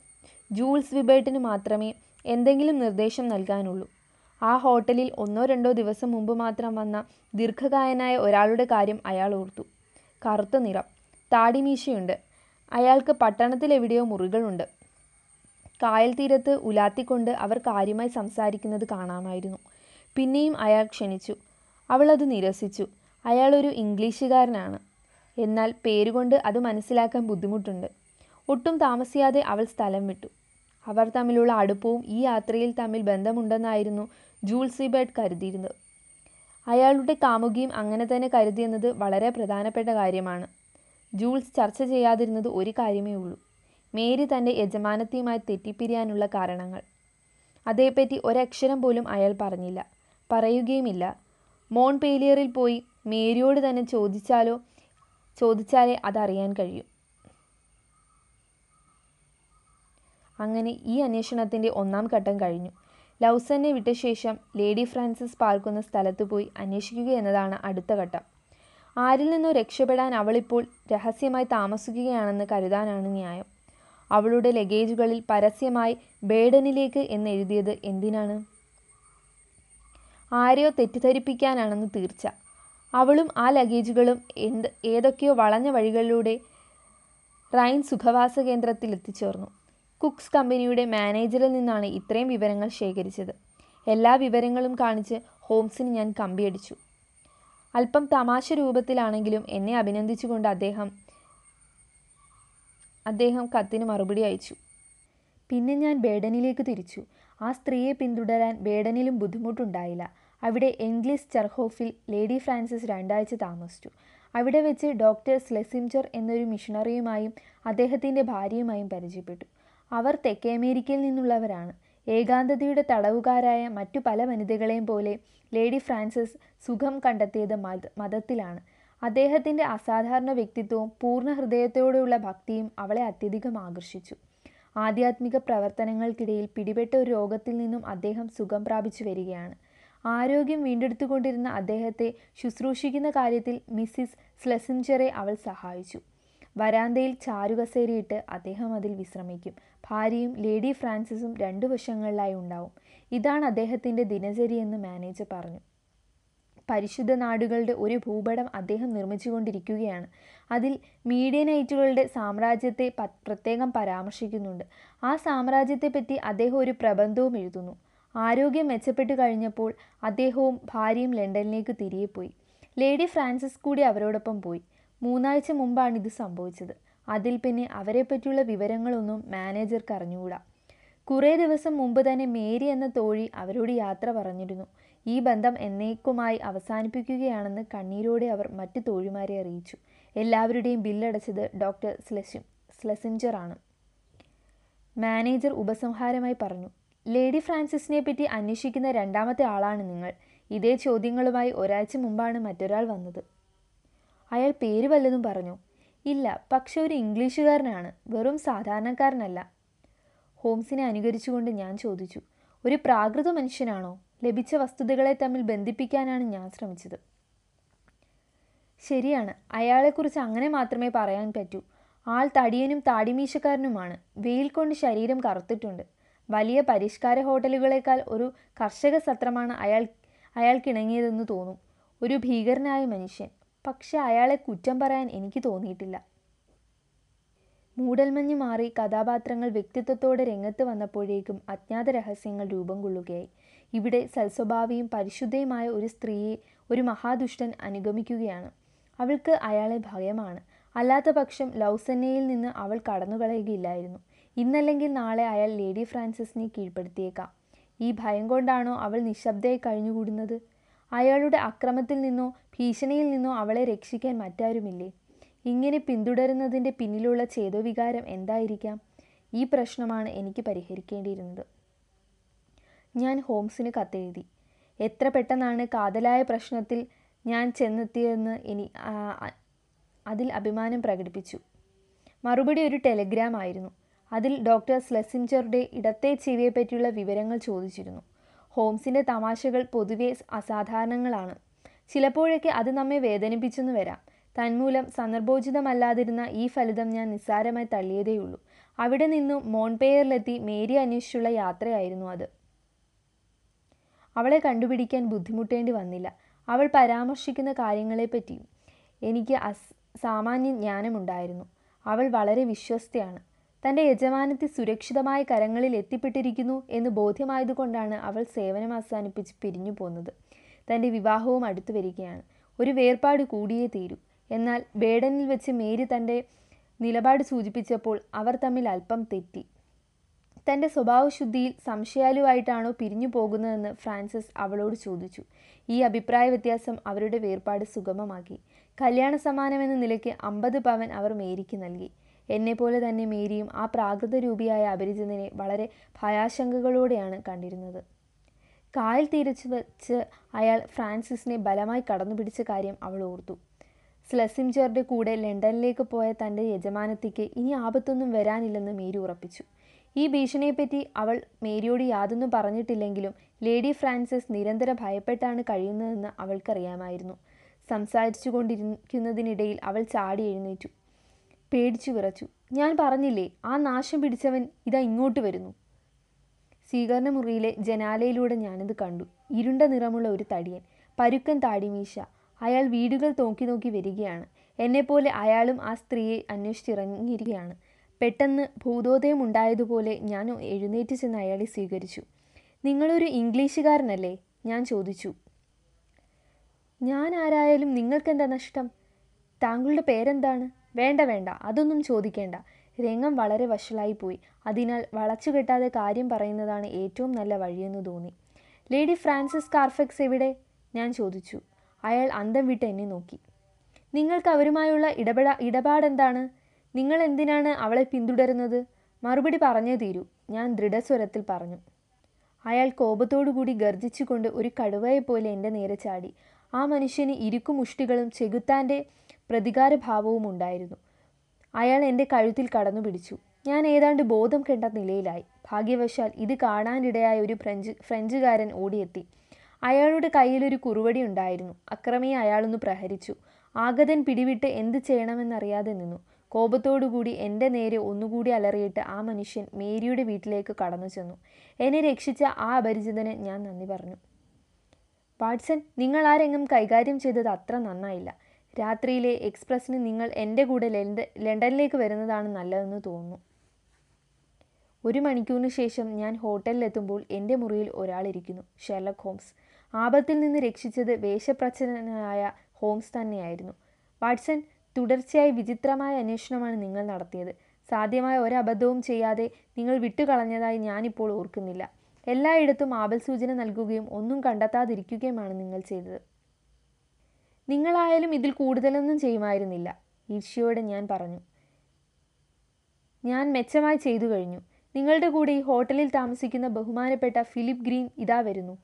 ജൂൾസ് വിബേട്ടിന് മാത്രമേ എന്തെങ്കിലും നിർദ്ദേശം നൽകാനുള്ളൂ. ആ ഹോട്ടലിൽ ഒന്നോ രണ്ടോ ദിവസം മുമ്പ് മാത്രം വന്ന ദീർഘകായനായ ഒരാളുടെ കാര്യം അയാൾ ഓർത്തു. കറുത്ത നിറം. താടിമീശയുണ്ട്. അയാൾക്ക് പട്ടണത്തിലെവിടെയോ മുറികളുണ്ട്. കായൽ തീരത്ത് ഉലാത്തിക്കൊണ്ട് അവർ കാര്യമായി സംസാരിക്കുന്നത് കാണാമായിരുന്നു. പിന്നെയും അയാൾ ക്ഷണിച്ചു. അവൾ അത് നിരസിച്ചു അയാളൊരു ഇംഗ്ലീഷുകാരനാണ്. എന്നാൽ പേരുകൊണ്ട് അത് മനസ്സിലാക്കാൻ ബുദ്ധിമുട്ടുണ്ട്. ഒട്ടും താമസിയാതെ അവൾ സ്ഥലം വിട്ടു. അവർ തമ്മിലുള്ള അടുപ്പവും ഈ യാത്രയിൽ തമ്മിൽ ബന്ധമുണ്ടെന്നായിരുന്നു ജൂൾ ബേർഡ് കരുതിയിരുന്നത്. അയാളുടെ കാമുകിയും അങ്ങനെ തന്നെ കരുതിയെന്നത് വളരെ പ്രധാനപ്പെട്ട കാര്യമാണ്. ജൂൾസ് ചർച്ച ചെയ്യാതിരുന്നത് ഒരു കാര്യമേ ഉള്ളൂ. മേരി തന്റെ യജമാനത്തിയുമായി തെറ്റിപ്പിരിയാനുള്ള കാരണങ്ങൾ. അതേപ്പറ്റി ഒരക്ഷരം പോലും അയാൾ പറഞ്ഞില്ല. പറയുകയുമില്ല. മോൺ പേലിയറിൽ പോയി മേരിയോട് തന്നെ ചോദിച്ചാലോ ചോദിച്ചാലേ അതറിയാൻ കഴിയൂ. അങ്ങനെ ഈ അന്വേഷണത്തിന്റെ ഒന്നാം ഘട്ടം കഴിഞ്ഞു. ലൗസനെ വിട്ട ശേഷം ലേഡി ഫ്രാൻസിസ് പാർക്കുന്ന സ്ഥലത്ത് പോയി അന്വേഷിക്കുക എന്നതാണ് അടുത്ത ഘട്ടം. ആരിൽ നിന്നും രക്ഷപ്പെടാൻ അവളിപ്പോൾ രഹസ്യമായി താമസിക്കുകയാണെന്ന് കരുതാനാണ് ന്യായം. അവളുടെ ലഗേജുകളിൽ പരസ്യമായി ബേഡനിലേക്ക് എന്നെഴുതിയത് എന്തിനാണ്? ആരെയോ തെറ്റിദ്ധരിപ്പിക്കാനാണെന്ന് തീർച്ച. അവളും ആ ലഗേജുകളും എന്ത് ഏതൊക്കെയോ വളഞ്ഞ വഴികളിലൂടെ റൈൻ സുഖവാസ കേന്ദ്രത്തിൽ എത്തിച്ചേർന്നു കുക്സ് കമ്പനിയുടെ മാനേജറിൽ നിന്നാണ് ഇത്രയും വിവരങ്ങൾ ശേഖരിച്ചത്. എല്ലാ വിവരങ്ങളും കാണിച്ച് ഹോംസിന് ഞാൻ കമ്പിയടിച്ചു. അല്പം തമാശ രൂപത്തിലാണെങ്കിലും എന്നെ അഭിനന്ദിച്ചുകൊണ്ട് അദ്ദേഹം അദ്ദേഹം കത്തിന് മറുപടി അയച്ചു. പിന്നെ ഞാൻ ബേഡനിലേക്ക് തിരിച്ചു. ആ സ്ത്രീയെ പിന്തുടരാൻ ബേഡനിലും ബുദ്ധിമുട്ടുണ്ടായില്ല. അവിടെ ഇംഗ്ലീഷ് ചെർഹോഫിൽ ലേഡി ഫ്രാൻസിസ് രണ്ടാഴ്ച താമസിച്ചു. അവിടെ വെച്ച് ഡോക്ടർ സ്ലെസിംജർ എന്നൊരു മിഷണറിയുമായും അദ്ദേഹത്തിന്റെ ഭാര്യയുമായും പരിചയപ്പെട്ടു. അവർ തെക്കേ അമേരിക്കയിൽ നിന്നുള്ളവരാണ്. ഏകാന്തതയുടെ തടവുകാരായ മറ്റു പല വനിതകളെയും പോലെ ലേഡി ഫ്രാൻസിസ് സുഖം കണ്ടെത്തിയത് മത മതത്തിലാണ്. അദ്ദേഹത്തിന്റെ അസാധാരണ വ്യക്തിത്വവും പൂർണ ഹൃദയത്തോടെയുള്ള ഭക്തിയും അവളെ അത്യധികം ആകർഷിച്ചു. ആധ്യാത്മിക പ്രവർത്തനങ്ങൾക്കിടയിൽ പിടിപെട്ട ഒരു രോഗത്തിൽ നിന്നും അദ്ദേഹം സുഖം പ്രാപിച്ചു വരികയാണ്. ആരോഗ്യം വീണ്ടെടുത്തുകൊണ്ടിരുന്ന അദ്ദേഹത്തെ ശുശ്രൂഷിക്കുന്ന കാര്യത്തിൽ മിസ്സിസ് സ്ലെസിഞ്ചറെ അവൾ സഹായിച്ചു. വരാന്തയിൽ ചാരുകസേരയിട്ട് അദ്ദേഹം അതിൽ വിശ്രമിക്കും. ഭാര്യയും ലേഡി ഫ്രാൻസിസും രണ്ടു വശങ്ങളിലായി ഉണ്ടാവും. ഇതാണ് അദ്ദേഹത്തിന്റെ ദിനചര്യയെന്ന് മാനേജർ പറഞ്ഞു. പരിശുദ്ധ നാടുകളുടെ ഒരു ഭൂപടം അദ്ദേഹം നിർമ്മിച്ചുകൊണ്ടിരിക്കുകയാണ്. അതിൽ മീഡിയനൈറ്റുകളുടെ സാമ്രാജ്യത്തെ പ്രത്യേകം പരാമർശിക്കുന്നുണ്ട്. ആ സാമ്രാജ്യത്തെപ്പറ്റി അദ്ദേഹം ഒരു പ്രബന്ധവും എഴുതുന്നു. ആരോഗ്യം മെച്ചപ്പെട്ടു കഴിഞ്ഞപ്പോൾ അദ്ദേഹവും ഭാര്യയും ലണ്ടനിലേക്ക് തിരികെ പോയി ലേഡി ഫ്രാൻസിസ് കൂടി അവരോടൊപ്പം പോയി. മൂന്നാഴ്ച മുമ്പാണ് ഇത് സംഭവിച്ചത്. അതിൽ പിന്നെ അവരെ പറ്റിയുള്ള വിവരങ്ങളൊന്നും മാനേജർക്ക് അറിഞ്ഞുകൂടാ. കുറേ ദിവസം മുമ്പ് തന്നെ മേരി എന്ന തോഴി അവരോട് യാത്ര പറഞ്ഞിരുന്നു. ഈ ബന്ധം എന്നേക്കുമായി അവസാനിപ്പിക്കുകയാണെന്ന് കണ്ണീരോടെ അവർ മറ്റു തോഴിമാരെ അറിയിച്ചു. എല്ലാവരുടെയും ബില്ലടച്ചത് ഡോക്ടർ സ്ലെസിം സ്ലെസിഞ്ചറാണ്. മാനേജർ ഉപസംഹാരമായി പറഞ്ഞു ലേഡി ഫ്രാൻസിസിനെ പറ്റി അന്വേഷിക്കുന്ന രണ്ടാമത്തെ ആളാണ് നിങ്ങൾ. ഇതേ ചോദ്യങ്ങളുമായി ഒരാഴ്ച മുമ്പാണ് മറ്റൊരാൾ വന്നത്. അയാൾ പേര് വല്ലതും പറഞ്ഞു. ഇല്ല പക്ഷെ ഒരു ഇംഗ്ലീഷുകാരനാണ് വെറും സാധാരണക്കാരനല്ല. ഹോംസിനെ അനുകരിച്ചുകൊണ്ട് ഞാൻ ചോദിച്ചു ഒരു പ്രാകൃത മനുഷ്യനാണോ? ലഭിച്ച വസ്തുതകളെ തമ്മിൽ ബന്ധിപ്പിക്കാനാണ് ഞാൻ ശ്രമിച്ചത്. ശരിയാണ് അയാളെക്കുറിച്ച് അങ്ങനെ മാത്രമേ പറയാൻ പറ്റൂ. ആൾ തടിയനും താടിമീശക്കാരനുമാണ്. വെയിൽ കൊണ്ട് ശരീരം കറുത്തിട്ടുണ്ട്. വലിയ പരിഷ്കാര ഹോട്ടലുകളേക്കാൾ ഒരു കർഷക സത്രമാണ് അയാൾ അയാൾക്കിണങ്ങിയതെന്ന് തോന്നും. ഒരു ഭീകരനായ മനുഷ്യൻ. പക്ഷെ അയാളെ കുറ്റം പറയാൻ എനിക്ക് തോന്നിയിട്ടില്ല. മൂടൽമഞ്ഞ് മാറി കഥാപാത്രങ്ങൾ വ്യക്തിത്വത്തോടെ രംഗത്ത് വന്നപ്പോഴേക്കും അജ്ഞാത രഹസ്യങ്ങൾ രൂപം കൊള്ളുകയായി. ഇവിടെ സൽസ്വഭാവിയും പരിശുദ്ധയുമായ ഒരു സ്ത്രീയെ ഒരു മഹാദുഷ്ടൻ അനുഗമിക്കുകയാണ്. അവൾക്ക് അയാളെ ഭയമാണ്. അല്ലാത്ത പക്ഷം ലൗസന്നയിൽ നിന്ന് അവൾ കടന്നുകളയുകയില്ലായിരുന്നു. ഇന്നല്ലെങ്കിൽ നാളെ അയാൾ ലേഡി ഫ്രാൻസിസിനെ കീഴ്പ്പെടുത്തിയേക്കാം. ഈ ഭയം കൊണ്ടാണോ അവൾ നിശബ്ദയായി കഴിഞ്ഞുകൂടുന്നത്? അയാളുടെ അക്രമത്തിൽ നിന്നോ ഭീഷണിയിൽ നിന്നോ അവളെ രക്ഷിക്കാൻ മറ്റാരുമില്ലേ? ഇങ്ങനെ പിന്തുടരുന്നതിന്റെ പിന്നിലുള്ള ചേതോവികാരം എന്തായിരിക്കാം? ഈ പ്രശ്നമാണ് എനിക്ക് പരിഹരിക്കേണ്ടിയിരുന്നത്. ഞാൻ ഹോംസിന് കത്തെഴുതി. എത്ര പെട്ടെന്നാണ് കാതലായ പ്രശ്നത്തിൽ ഞാൻ ചെന്നെത്തിയതെന്ന് ഇനി അതിൽ അഭിമാനം പ്രകടിപ്പിച്ചു. മറുപടി ഒരു ടെലിഗ്രാം ആയിരുന്നു. അതിൽ ഡോക്ടർ സ്ലെസിഞ്ചറുടെ ഇടത്തെ ചെവിയെപ്പറ്റിയുള്ള വിവരങ്ങൾ ചോദിച്ചിരുന്നു. ഹോംസിന്റെ തമാശകൾ പൊതുവെ അസാധാരണങ്ങളാണ്. ചിലപ്പോഴൊക്കെ അത് നമ്മെ വേദനിപ്പിച്ചെന്ന് വരാം. തന്മൂലം സന്ദർഭോചിതമല്ലാതിരുന്ന ഈ ഫലിതം ഞാൻ നിസ്സാരമായി തള്ളിയതേയുള്ളൂ. അവിടെ നിന്നും മോൺപെയറിലെത്തി മേരി അന്വേഷിച്ചുള്ള യാത്രയായിരുന്നു അത്. അവളെ കണ്ടുപിടിക്കാൻ ബുദ്ധിമുട്ടേണ്ടി വന്നില്ല. അവൾ പരാമർശിക്കുന്ന കാര്യങ്ങളെപ്പറ്റിയും എനിക്ക് അസ് സാമാന്യ ജ്ഞാനമുണ്ടായിരുന്നു. അവൾ വളരെ വിശ്വസ്തയാണ്. തന്റെ യജമാനത്തെ സുരക്ഷിതമായ കരങ്ങളിൽ എത്തിപ്പെട്ടിരിക്കുന്നു എന്ന് ബോധ്യമായതുകൊണ്ടാണ് അവൾ സേവനം അവസാനിപ്പിച്ച് പിരിഞ്ഞു പോന്നത് തന്റെ വിവാഹവും അടുത്തു വരികയാണ്. ഒരു വേർപാട് കൂടിയേ തീരൂ. എന്നാൽ ബേഡനിൽ വെച്ച് മേരി തന്റെ നിലപാട് സൂചിപ്പിച്ചപ്പോൾ അവർ തമ്മിൽ അല്പം തെറ്റി. തന്റെ സ്വഭാവശുദ്ധിയിൽ സംശയാലുവായിട്ടാണോ പിരിഞ്ഞു പോകുന്നതെന്ന് ഫ്രാൻസിസ് അവളോട് ചോദിച്ചു. ഈ അഭിപ്രായ വ്യത്യാസം അവരുടെ വേർപാട് സുഗമമാക്കി. കല്യാണ സമാനമെന്ന നിലയ്ക്ക് അമ്പത് പവൻ അവർ മേരിക്ക് നൽകി. എന്നെപ്പോലെ തന്നെ മേരിയും ആ പ്രാകൃത രൂപിയായ അപരിചിതനെ വളരെ ഭയാശങ്കകളോടെയാണ് കണ്ടിരുന്നത്. കായൽ തീരച്ച് വെച്ച് അയാൾ ഫ്രാൻസിസിനെ ബലമായി കടന്നു പിടിച്ച കാര്യം അവൾ ഓർത്തു. സ്ലസിംജറുടെ കൂടെ ലണ്ടനിലേക്ക് പോയ തന്റെ യജമാനത്തിക്ക് ഇനി ആപത്തൊന്നും വരാനില്ലെന്ന് മേരി ഉറപ്പിച്ചു. ഈ ഭീഷണിയെപ്പറ്റി അവൾ മേരിയോട് യാതൊന്നും പറഞ്ഞിട്ടില്ലെങ്കിലും ലേഡി ഫ്രാൻസിസ് നിരന്തരം ഭയപ്പെട്ടാണ് കഴിയുന്നതെന്ന് അവൾക്കറിയാമായിരുന്നു. സംസാരിച്ചു കൊണ്ടിരിക്കുന്നതിനിടയിൽ അവൾ ചാടി എഴുന്നേറ്റു. പേടിച്ചു വിറച്ചു. ഞാൻ പറഞ്ഞില്ലേ ആ നാശം പിടിച്ചവൻ ഇതാ ഇങ്ങോട്ട് വരുന്നു. സ്വീകരണ മുറിയിലെ ജനാലയിലൂടെ ഞാനിത് കണ്ടു. ഇരുണ്ട നിറമുള്ള ഒരു തടിയൻ. പരുക്കൻ താടിമീശ. അയാൾ വീടുകൾ തോക്കി നോക്കി വരികയാണ്. എന്നെപ്പോലെ അയാളും ആ സ്ത്രീയെ അന്വേഷിച്ചിറങ്ങിയിരിക്കുകയാണ്. പെട്ടെന്ന് ഭൂതോദയം ഉണ്ടായതുപോലെ ഞാൻ എഴുന്നേറ്റ് ചെന്ന് അയാളെ സ്വീകരിച്ചു. നിങ്ങളൊരു ഇംഗ്ലീഷുകാരനല്ലേ? ഞാൻ ചോദിച്ചു. ഞാൻ ആരായാലും നിങ്ങൾക്കെന്താ നഷ്ടം? താങ്കളുടെ പേരെന്താണ്? വേണ്ട വേണ്ട. അതൊന്നും ചോദിക്കേണ്ട. രംഗം വളരെ വഷളായിപ്പോയി അതിനാൽ വളച്ചു കെട്ടാതെ കാര്യം പറയുന്നതാണ് ഏറ്റവും നല്ല വഴിയെന്ന് തോന്നി. ലേഡി ഫ്രാൻസിസ് കാർഫെക്സ് എവിടെ? ഞാൻ ചോദിച്ചു. അയാൾ അന്തം വിട്ട് എന്നെ നോക്കി. നിങ്ങൾക്ക് അവരുമായുള്ള ഇടപെട ഇടപാടെന്താണ്? നിങ്ങൾ എന്തിനാണ് അവളെ പിന്തുടരുന്നത്? മറുപടി പറഞ്ഞേ തീരൂ. ഞാൻ ദൃഢസ്വരത്തിൽ പറഞ്ഞു. അയാൾ കോപത്തോടുകൂടി ഗർജിച്ചുകൊണ്ട് ഒരു കടുവയെപ്പോലെ എന്റെ നേരെ ചാടി. ആ മനുഷ്യന് ഇരുക്കുമുഷ്ടികളും ചെകുത്താന്റെ പ്രതികാരഭാവവും ഉണ്ടായിരുന്നു. അയാൾ എന്റെ കഴുത്തിൽ കടന്നു പിടിച്ചു. ഞാൻ ഏതാണ്ട് ബോധം കെട്ട നിലയിലായി. ഭാഗ്യവശാൽ ഇത് കാണാനിടയായ ഒരു ഫ്രഞ്ച് ഫ്രഞ്ചുകാരൻ ഓടിയെത്തി. അയാളുടെ കയ്യിലൊരു കുറുവടി ഉണ്ടായിരുന്നു. അക്രമിയെ അയാളൊന്ന് പ്രഹരിച്ചു. ആഗതൻ പിടിവിട്ട് എന്ത് ചെയ്യണമെന്നറിയാതെ നിന്നു. കോപത്തോടുകൂടി എന്റെ നേരെ ഒന്നുകൂടി അലറിയിട്ട് ആ മനുഷ്യൻ മേരിയുടെ വീട്ടിലേക്ക് കടന്നു ചെന്നു. എന്നെ രക്ഷിച്ച ആ അപരിചിതന് ഞാൻ നന്ദി പറഞ്ഞു. വാട്സൺ നിങ്ങൾ ആ രംഗം കൈകാര്യം ചെയ്തത് അത്ര നന്നായില്ല. രാത്രിയിലെ എക്സ്പ്രസ്സിന് നിങ്ങൾ എന്റെ കൂടെ ലണ്ട ലണ്ടനിലേക്ക് വരുന്നതാണ് നല്ലതെന്ന് തോന്നുന്നു. ഒരു മണിക്കൂറിന് ശേഷം ഞാൻ ഹോട്ടലിലെത്തുമ്പോൾ എന്റെ മുറിയിൽ ഒരാളിരിക്കുന്നു ഷെർലക് ഹോംസ്. ആപത്തിൽ നിന്ന് രക്ഷിച്ചത് വേഷപ്രച്ഛനായ ഹോംസ് തന്നെയായിരുന്നു. വാട്സൺ തുടർച്ചയായി വിചിത്രമായ അന്വേഷണമാണ് നിങ്ങൾ നടത്തിയത്. സാധ്യമായ ഒരബദ്ധവും ചെയ്യാതെ നിങ്ങൾ വിട്ടുകളഞ്ഞതായി ഞാനിപ്പോൾ ഓർക്കുന്നില്ല. എല്ലായിടത്തും ആപൽ സൂചന നൽകുകയും ഒന്നും കണ്ടെത്താതിരിക്കുകയുമാണ് നിങ്ങൾ ചെയ്തത്. നിങ്ങളായാലും ഇതിൽ കൂടുതലൊന്നും ചെയ്യുമായിരുന്നില്ല. ഈർഷ്യയോടെ ഞാൻ പറഞ്ഞു. ഞാൻ മെച്ചമായി ചെയ്തു കഴിഞ്ഞു. നിങ്ങളുടെ കൂടെ ഈ ഹോട്ടലിൽ താമസിക്കുന്ന ബഹുമാനപ്പെട്ട ഫിലിപ്പ് ഗ്രീൻ ഇതാ വരുന്നു.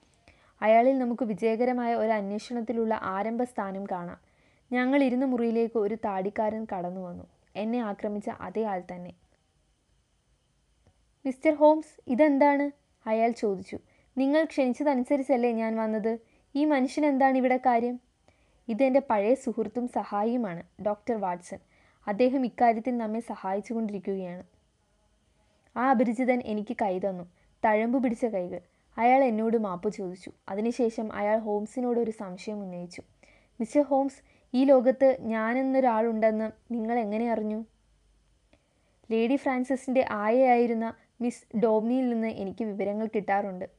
അയാളിൽ നമുക്ക് വിജയകരമായ ഒരു അന്വേഷണത്തിലുള്ള ആരംഭ സ്ഥാനം കാണാം. ഞങ്ങൾ ഇരുന്ന മുറിയിലേക്ക് ഒരു താടിക്കാരൻ കടന്നു വന്നു. എന്നെ ആക്രമിച്ച അതേ ആൾ തന്നെ. മിസ്റ്റർ ഹോംസ് ഇതെന്താണ്? അയാൾ ചോദിച്ചു. നിങ്ങൾ ക്ഷണിച്ചതനുസരിച്ചല്ലേ ഞാൻ വന്നത്? ഈ മനുഷ്യൻ എന്താണ് ഇവിടെ കാര്യം? ഇതെന്റെ പഴയ സുഹൃത്തും സഹായിയുമാണ് ഡോക്ടർ വാട്സൺ. അദ്ദേഹം ഇക്കാര്യത്തിൽ നമ്മെ സഹായിച്ചുകൊണ്ടിരിക്കുകയാണ്. ആ അപരിചിതൻ എനിക്ക് കൈ തന്നു. തഴമ്പു പിടിച്ച കൈകൾ. അയാൾ എന്നോട് മാപ്പ് ചോദിച്ചു. അതിനുശേഷം അയാൾ ഹോംസിനോട് ഒരു സംശയം ഉന്നയിച്ചു. മിസ്റ്റർ ഹോംസ് ഈ ലോകത്ത് ഞാനെന്നൊരാളുണ്ടെന്ന് നിങ്ങൾ എങ്ങനെ അറിഞ്ഞു? ലേഡി ഫ്രാൻസിസിന്റെ ആയയായിരുന്ന മിസ് ഡോബ്നിയിൽ നിന്ന് എനിക്ക് വിവരങ്ങൾ കിട്ടാറുണ്ട്.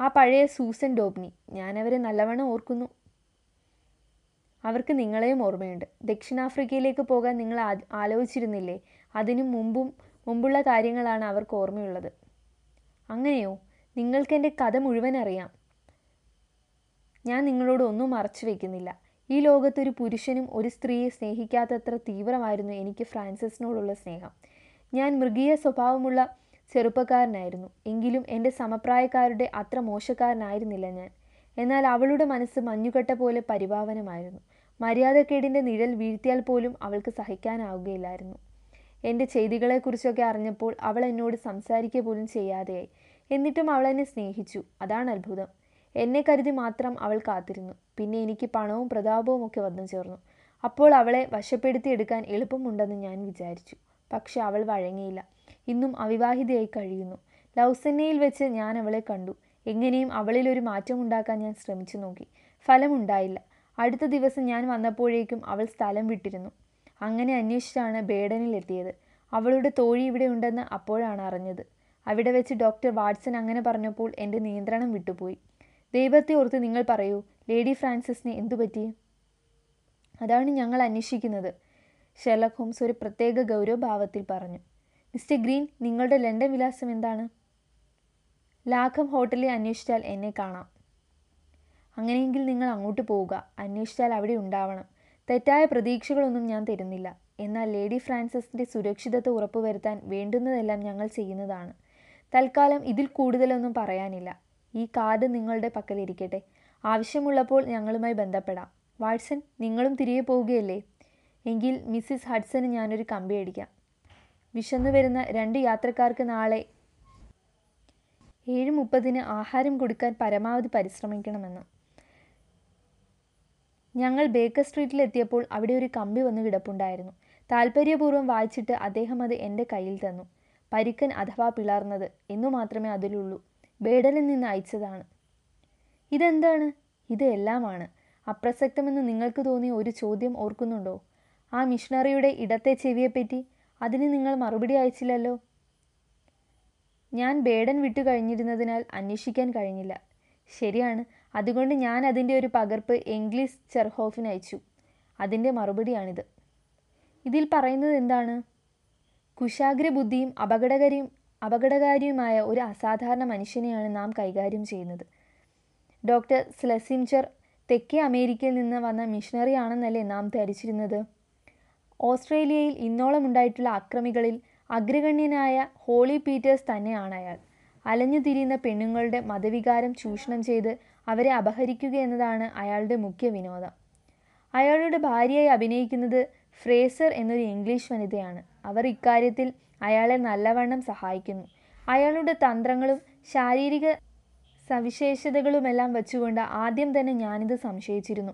ആ പഴയ സൂസൻ ഡോബ്നി ഞാനവരെ നല്ലവണ്ണം ഓർക്കുന്നു. അവർക്ക് നിങ്ങളെയും ഓർമ്മയുണ്ട്. ദക്ഷിണാഫ്രിക്കയിലേക്ക് പോകാൻ നിങ്ങൾ ആലോചിച്ചിരുന്നില്ലേ? അതിനു മുമ്പും മുമ്പുള്ള കാര്യങ്ങളാണ് അവർക്ക് ഓർമ്മയുള്ളത്. അങ്ങനെയോ? നിങ്ങൾക്ക് എന്റെ കഥ മുഴുവൻ അറിയാം. ഞാൻ നിങ്ങളോട് ഒന്നും മറച്ചു വെക്കുന്നില്ല. ഈ ലോകത്തൊരു പുരുഷനും ഒരു സ്ത്രീയെ സ്നേഹിക്കാത്തത്ര തീവ്രമായിരുന്നു എനിക്ക് ഫ്രാൻസിസിനോടുള്ള സ്നേഹം. ഞാൻ മൃഗീയ സ്വഭാവമുള്ള ചെറുപ്പക്കാരനായിരുന്നു. എങ്കിലും എന്റെ സമപ്രായക്കാരുടെ അത്ര മോശക്കാരനായിരുന്നില്ല ഞാൻ. എന്നാൽ അവളുടെ മനസ്സ് മഞ്ഞുകട്ട പോലെ പരിപാവനമായിരുന്നു മര്യാദക്കേടിന്റെ നിഴൽ വീഴ്ത്തിയാൽ പോലും അവൾക്ക് സഹിക്കാനാവുകയില്ലായിരുന്നു. എന്റെ ചെയ്തികളെക്കുറിച്ചൊക്കെ അറിഞ്ഞപ്പോൾ അവൾ എന്നോട് സംസാരിക്കുക പോലും ചെയ്യാതെയായി. എന്നിട്ടും അവൾ എന്നെ സ്നേഹിച്ചു. അതാണ് അത്ഭുതം. എന്നെ കരുതി മാത്രം അവൾ കാത്തിരുന്നു. പിന്നെ എനിക്ക് പണവും പ്രതാപവും ഒക്കെ വന്നു ചേർന്നു. അപ്പോൾ അവളെ വശപ്പെടുത്തിയെടുക്കാൻ എളുപ്പമുണ്ടെന്ന് ഞാൻ വിചാരിച്ചു. പക്ഷെ അവൾ വഴങ്ങിയില്ല. ഇന്നും അവിവാഹിതയായി കഴിയുന്നു. ലൗസന്നയിൽ വെച്ച് ഞാൻ അവളെ കണ്ടു. എങ്ങനെയും അവളിൽ ഒരു മാറ്റം ഉണ്ടാക്കാൻ ഞാൻ ശ്രമിച്ചു നോക്കി. ഫലമുണ്ടായില്ല. അടുത്ത ദിവസം ഞാൻ വന്നപ്പോഴേക്കും അവൾ സ്ഥലം വിട്ടിരുന്നു. അങ്ങനെ അന്വേഷിച്ചാണ് ബേഡനിൽ എത്തിയത് അവളുടെ തോഴി ഇവിടെ ഉണ്ടെന്ന് അപ്പോഴാണ് അറിഞ്ഞത്. അവിടെ വെച്ച് ഡോക്ടർ വാട്സൺ അങ്ങനെ പറഞ്ഞപ്പോൾ എന്റെ നിയന്ത്രണം വിട്ടുപോയി. ദൈവത്തെ ഓർത്ത് നിങ്ങൾ പറയൂ ലേഡി ഫ്രാൻസിസിന് എന്തു പറ്റി? അതാണ് ഞങ്ങൾ അന്വേഷിക്കുന്നത് ഷെർലക് ഹോംസ് ഒരു പ്രത്യേക ഗൗരവഭാവത്തിൽ പറഞ്ഞു. മിസ്റ്റർ ഗ്രീൻ നിങ്ങളുടെ ലണ്ടൻ വിലാസം എന്താണ്? ലാഖം ഹോട്ടലിൽ അന്വേഷിച്ചാൽ എന്നെ കാണാം. അങ്ങനെയെങ്കിൽ നിങ്ങൾ അങ്ങോട്ട് പോവുക. അന്വേഷിച്ചാൽ അവിടെ ഉണ്ടാവണം. തെറ്റായ പ്രതീക്ഷകളൊന്നും ഞാൻ തരുന്നില്ല. എന്നാൽ ലേഡി ഫ്രാൻസിസിന്റെ സുരക്ഷിതത്വം ഉറപ്പുവരുത്താൻ വേണ്ടുന്നതെല്ലാം ഞങ്ങൾ ചെയ്യുന്നതാണ്. തൽക്കാലം ഇതിൽ കൂടുതലൊന്നും പറയാനില്ല. ഈ കാർഡ് നിങ്ങളുടെ പക്കലിരിക്കട്ടെ. ആവശ്യമുള്ളപ്പോൾ ഞങ്ങളുമായി ബന്ധപ്പെടാം. വാട്സൺ നിങ്ങളും തിരികെ പോവുകയല്ലേ? എങ്കിൽ മിസ്സിസ് ഹഡ്സന് ഞാനൊരു കമ്പി അടിക്കാം. വിശന്നു വരുന്ന രണ്ട് യാത്രക്കാർക്ക് നാളെ ഏഴ് മുപ്പതിന് ആഹാരം കൊടുക്കാൻ പരമാവധി പരിശ്രമിക്കണമെന്ന്. ഞങ്ങൾ ബേക്കർ സ്ട്രീറ്റിൽ എത്തിയപ്പോൾ അവിടെ ഒരു കമ്പി വന്ന് കിടപ്പുണ്ടായിരുന്നു. താല്പര്യപൂർവം വായിച്ചിട്ട് അദ്ദേഹം അത് എന്റെ കയ്യിൽ തന്നു. പരിക്കൻ അഥവാ പിളർന്നത് എന്നു മാത്രമേ അതിലുള്ളൂ. ബേഡലിൽ നിന്ന് അയച്ചതാണ്. ഇതെന്താണ്? ഇത് എല്ലാമാണ്. അപ്രസക്തമെന്ന് നിങ്ങൾക്ക് തോന്നിയ ഒരു ചോദ്യം ഓർക്കുന്നുണ്ടോ? ആ മിഷണറിയുടെ ഇടത്തെ ചെവിയെപ്പറ്റി അതിന് നിങ്ങൾ മറുപടി അയച്ചില്ലല്ലോ? ഞാൻ ബേഡൻ വിട്ടു കഴിഞ്ഞിരുന്നതിനാൽ അന്വേഷിക്കാൻ കഴിഞ്ഞില്ല. ശരിയാണ്. അതുകൊണ്ട് ഞാൻ അതിന്റെ ഒരു പകർപ്പ് ഇംഗ്ലീഷ് ചെർഹോഫിന് അയച്ചു. അതിന്റെ മറുപടിയാണിത്. ഇതിൽ പറയുന്നത് എന്താണ്? കുശാഗ്ര ബുദ്ധിയും അപകടകരിയും അപകടകാരിയുമായ ഒരു അസാധാരണ മനുഷ്യനെയാണ് നാം കൈകാര്യം ചെയ്യുന്നത്. ഡോക്ടർ സ്ലെസിഞ്ചർ തെക്കേ അമേരിക്കയിൽ നിന്ന് വന്ന മിഷണറി ആണെന്നല്ലേ നാം ധരിച്ചിരുന്നത്? ഓസ്ട്രേലിയയിൽ ഇന്നോളം ഉണ്ടായിട്ടുള്ള അക്രമികളിൽ അഗ്രഗണ്യനായ ഹോളി പീറ്റേഴ്സ് തന്നെയാണ് അയാൾ. അലഞ്ഞു തിരിയുന്ന പെണ്ണുങ്ങളുടെ മതവികാരം ചൂഷണം ചെയ്ത് അവരെ അപഹരിക്കുക എന്നതാണ് അയാളുടെ മുഖ്യ വിനോദം. അയാളുടെ ഭാര്യയായി അഭിനയിക്കുന്നത് ഫ്രേസർ എന്നൊരു ഇംഗ്ലീഷ് വനിതയാണ്. അവർ ഇക്കാര്യത്തിൽ അയാളെ നല്ലവണ്ണം സഹായിക്കുന്നു. അയാളുടെ തന്ത്രങ്ങളും ശാരീരിക സവിശേഷതകളുമെല്ലാം വെച്ചുകൊണ്ട് ആദ്യം തന്നെ ഞാനിത് സംശയിച്ചിരുന്നു.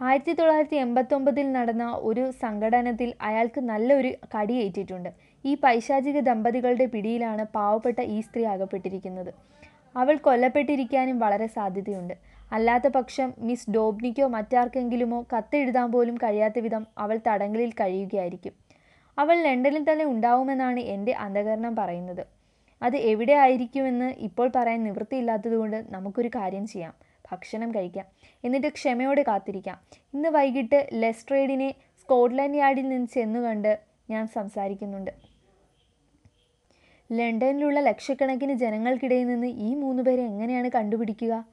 ആയിരത്തി തൊള്ളായിരത്തി എൺപത്തൊമ്പതിൽ നടന്ന ഒരു സംഘടനത്തിൽ അയാൾക്ക് നല്ലൊരു കടിയേറ്റിട്ടുണ്ട്. ഈ പൈശാചിക ദമ്പതികളുടെ പിടിയിലാണ് പാവപ്പെട്ട ഈ സ്ത്രീ അകപ്പെട്ടിരിക്കുന്നത്. അവൾ കൊല്ലപ്പെട്ടിരിക്കാനും വളരെ സാധ്യതയുണ്ട്. അല്ലാത്ത പക്ഷം മിസ് ഡോബ്നിക്കോ മറ്റാർക്കെങ്കിലുമോ കത്തെഴുതാൻ പോലും കഴിയാത്ത വിധം അവൾ തടങ്കലിൽ കഴിയുകയായിരിക്കും. അവൾ ലണ്ടനിൽ തന്നെ ഉണ്ടാവുമെന്നാണ് എന്റെ അന്ധകരണം പറയുന്നത്. അത് എവിടെ ആയിരിക്കുമെന്ന് ഇപ്പോൾ പറയാൻ നിവൃത്തിയില്ലാത്തതുകൊണ്ട് നമുക്കൊരു കാര്യം ചെയ്യാം. ഭക്ഷണം കഴിക്കാം. എന്നിട്ട് ക്ഷമയോടെ കാത്തിരിക്കാം. ഇന്ന് വൈകിട്ട് ലെസ്ട്രേഡിനെ സ്കോട്ട്ലൻഡ് യാർഡിൽ നിന്ന് ചെന്നു കണ്ട് ഞാൻ സംസാരിക്കുന്നുണ്ട്. ലണ്ടനിലുള്ള ലക്ഷക്കണക്കിന് ജനങ്ങൾക്കിടയിൽ നിന്ന് ഈ മൂന്ന് പേരെ എങ്ങനെയാണ് കണ്ടുപിടിക്കുക?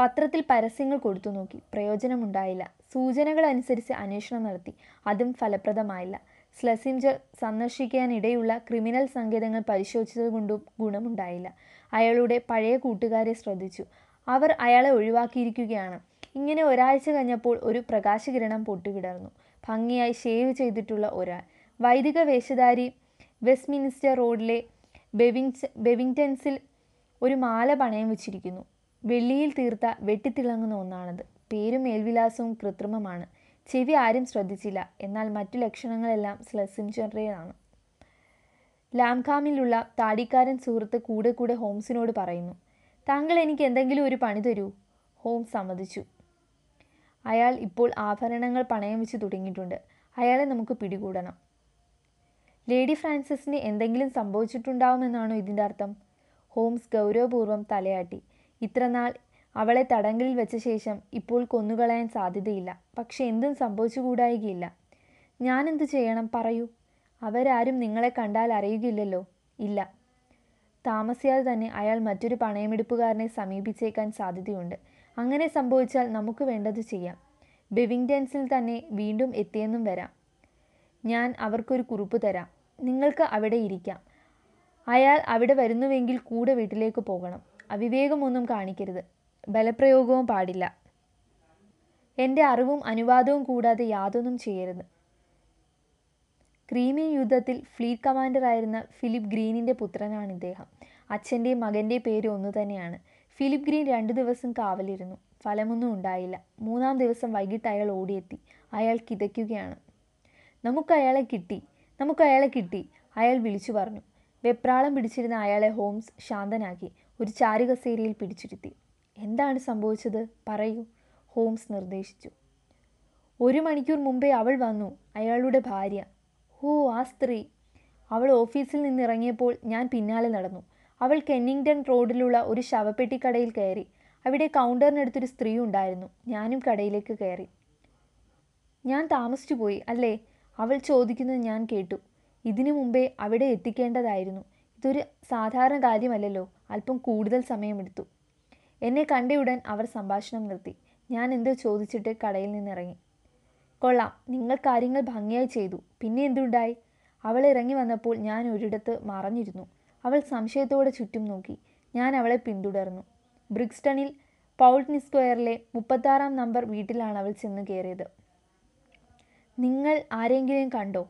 പത്രത്തിൽ പരസ്യങ്ങൾ കൊടുത്തു നോക്കി. പ്രയോജനമുണ്ടായില്ല. സൂചനകൾ അനുസരിച്ച് അന്വേഷണം നടത്തി. അതും ഫലപ്രദമായില്ല. സ്ലസിംജർ സന്ദർശിക്കാനിടയുള്ള ക്രിമിനൽ സങ്കേതങ്ങൾ പരിശോധിച്ചത് കൊണ്ടും ഗുണമുണ്ടായില്ല. അയാളുടെ പഴയ കൂട്ടുകാരെ ശ്രദ്ധിച്ചു. അവർ അയാളെ ഒഴിവാക്കിയിരിക്കുകയാണ്. ഇങ്ങനെ ഒരാഴ്ച കഴിഞ്ഞപ്പോൾ ഒരു പ്രകാശകിരണം പൊട്ടിവിടർന്നു ഭംഗിയായി ഷേവ് ചെയ്തിട്ടുള്ള ഒരാൾ. വൈദിക വേഷധാരി വെസ്റ്റ്മിനിസ്റ്റർ റോഡിലെ ബെവിങ്സ് ബെവിങ്ടൺസിൽ ഒരു മാല പണയം വെച്ചിരിക്കുന്നു. വെള്ളിയിൽ തീർത്ത വെട്ടിത്തിളങ്ങുന്ന ഒന്നാണത്. പേരും മേൽവിലാസവും കൃത്രിമമാണ്. ചെവി ആരും ശ്രദ്ധിച്ചില്ല. എന്നാൽ മറ്റു ലക്ഷണങ്ങളെല്ലാം സ്ലസിംചറിയാണ് ലാംഖാമിലുള്ള താടിക്കാരൻ സുഹൃത്ത് കൂടെ കൂടെ ഹോംസിനോട് പറയുന്നു താങ്കൾ എനിക്ക് എന്തെങ്കിലും ഒരു പണി തരൂ ഹോംസ് സമ്മതിച്ചു. അയാൾ ഇപ്പോൾ ആഭരണങ്ങൾ പണയം വെച്ച് തുടങ്ങിയിട്ടുണ്ട്. അയാളെ നമുക്ക് പിടികൂടണം. ലേഡി ഫ്രാൻസിസിന് എന്തെങ്കിലും സംഭവിച്ചിട്ടുണ്ടാവുമെന്നാണോ ഇതിന്റെ അർത്ഥം? ഹോംസ് ഗൗരവപൂർവം തലയാട്ടി. ഇത്രനാൾ അവളെ തടങ്കലിൽ വെച്ച ശേഷം ഇപ്പോൾ കൊന്നുകളയാൻ സാധ്യതയില്ല. പക്ഷെ എന്തും സംഭവിച്ചുകൂടായികയില്ല ഞാനെന്ത് ചെയ്യണം? പറയൂ. അവരാരും നിങ്ങളെ കണ്ടാൽ അറിയുകയില്ലല്ലോ. ഇല്ല. താമസിയാതെ തന്നെ അയാൾ മറ്റൊരു പണയമെടുപ്പുകാരനെ സമീപിച്ചേക്കാൻ സാധ്യതയുണ്ട്. അങ്ങനെ സംഭവിച്ചാൽ നമുക്ക് വേണ്ടത് ചെയ്യാം. ബെവിങ്ടൺസിൽ തന്നെ വീണ്ടും എത്തിയെന്നും വരാം. ഞാൻ അവർക്കൊരു കുറിപ്പ് തരാം. നിങ്ങൾക്ക് അവിടെ ഇരിക്കാം. അയാൾ അവിടെ വരുന്നുവെങ്കിൽ കൂടെ വീട്ടിലേക്ക് പോകണം. അവിവേകമൊന്നും കാണിക്കരുത്. ബലപ്രയോഗവും പാടില്ല. എന്റെ അറിവും അനുവാദവും കൂടാതെ യാതൊന്നും ചെയ്യരുത്. ക്രീമിയൻ യുദ്ധത്തിൽ ഫ്ലീറ്റ് കമാൻഡറായിരുന്ന ഫിലിപ്പ് ഗ്രീനിന്റെ പുത്രനാണ് ഇദ്ദേഹം. അച്ഛന്റെയും മകന്റെയും പേര് ഒന്നു തന്നെയാണ്. ഫിലിപ്പ് ഗ്രീൻ രണ്ടു ദിവസം കാവലിരുന്നു. ഫലമൊന്നും ഉണ്ടായില്ല. മൂന്നാം ദിവസം വൈകിട്ട് അയാൾ ഓടിയെത്തി. അയാൾ കിതയ്ക്കുകയാണ്. നമുക്ക് അയാളെ കിട്ടി. നമുക്ക് അയാളെ കിട്ടി. അയാൾ വിളിച്ചു പറഞ്ഞു. വെപ്രാളം പിടിച്ചിരുന്ന അയാളെ ഹോംസ് ശാന്തനാക്കി ഒരു ചാരുകസേരയിൽ പിടിച്ചിരുത്തി. എന്താണ് സംഭവിച്ചത്? പറയൂ. ഹോംസ് നിർദ്ദേശിച്ചു. ഒരു മണിക്കൂർ മുമ്പേ അവൾ വന്നു. അയാളുടെ ഭാര്യ. ഓ ആ സ്ത്രീ. അവൾ ഓഫീസിൽ നിന്ന് ഇറങ്ങിയപ്പോൾ ഞാൻ പിന്നാലെ നടന്നു. അവൾ കെന്നിങ്ടൺ റോഡിലുള്ള ഒരു ശവപ്പെട്ടിക്കടയിൽ കയറി. അവിടെ കൗണ്ടറിനടുത്തൊരു സ്ത്രീ ഉണ്ടായിരുന്നു. ഞാനും കടയിലേക്ക് കയറി. ഞാൻ താമസിച്ചു പോയി അല്ലേ? അവൾ ചോദിക്കുന്നത് ഞാൻ കേട്ടു. ഇതിനു മുമ്പേ അവിടെ എത്തിക്കേണ്ടതായിരുന്നു. ഇതൊരു സാധാരണ കാര്യമല്ലല്ലോ. അല്പം കൂടുതൽ സമയമെടുത്തു. എന്നെ കണ്ടയുടൻ അവർ സംഭാഷണം നിർത്തി. ഞാൻ എന്തോ ചോദിച്ചിട്ട് കടയിൽ നിന്നിറങ്ങി. കൊള്ളാം നിങ്ങൾ കാര്യങ്ങൾ ഭംഗിയായി ചെയ്തു. പിന്നെ എന്തുണ്ടായി? അവൾ ഇറങ്ങി വന്നപ്പോൾ ഞാൻ ഒരിടത്ത് മറഞ്ഞിരുന്നു. അവൾ സംശയത്തോടെ ചുറ്റും നോക്കി. ഞാൻ അവളെ പിന്തുടർന്നു. ബ്രിക്സ്റ്റണിൽ പൗൾട്ടിനി സ്ക്വയറിലെ മുപ്പത്താറാം നമ്പർ വീട്ടിലാണ് അവൾ ചെന്ന് കയറിയത്. നിങ്ങൾ ആരെങ്കിലും കണ്ടോ?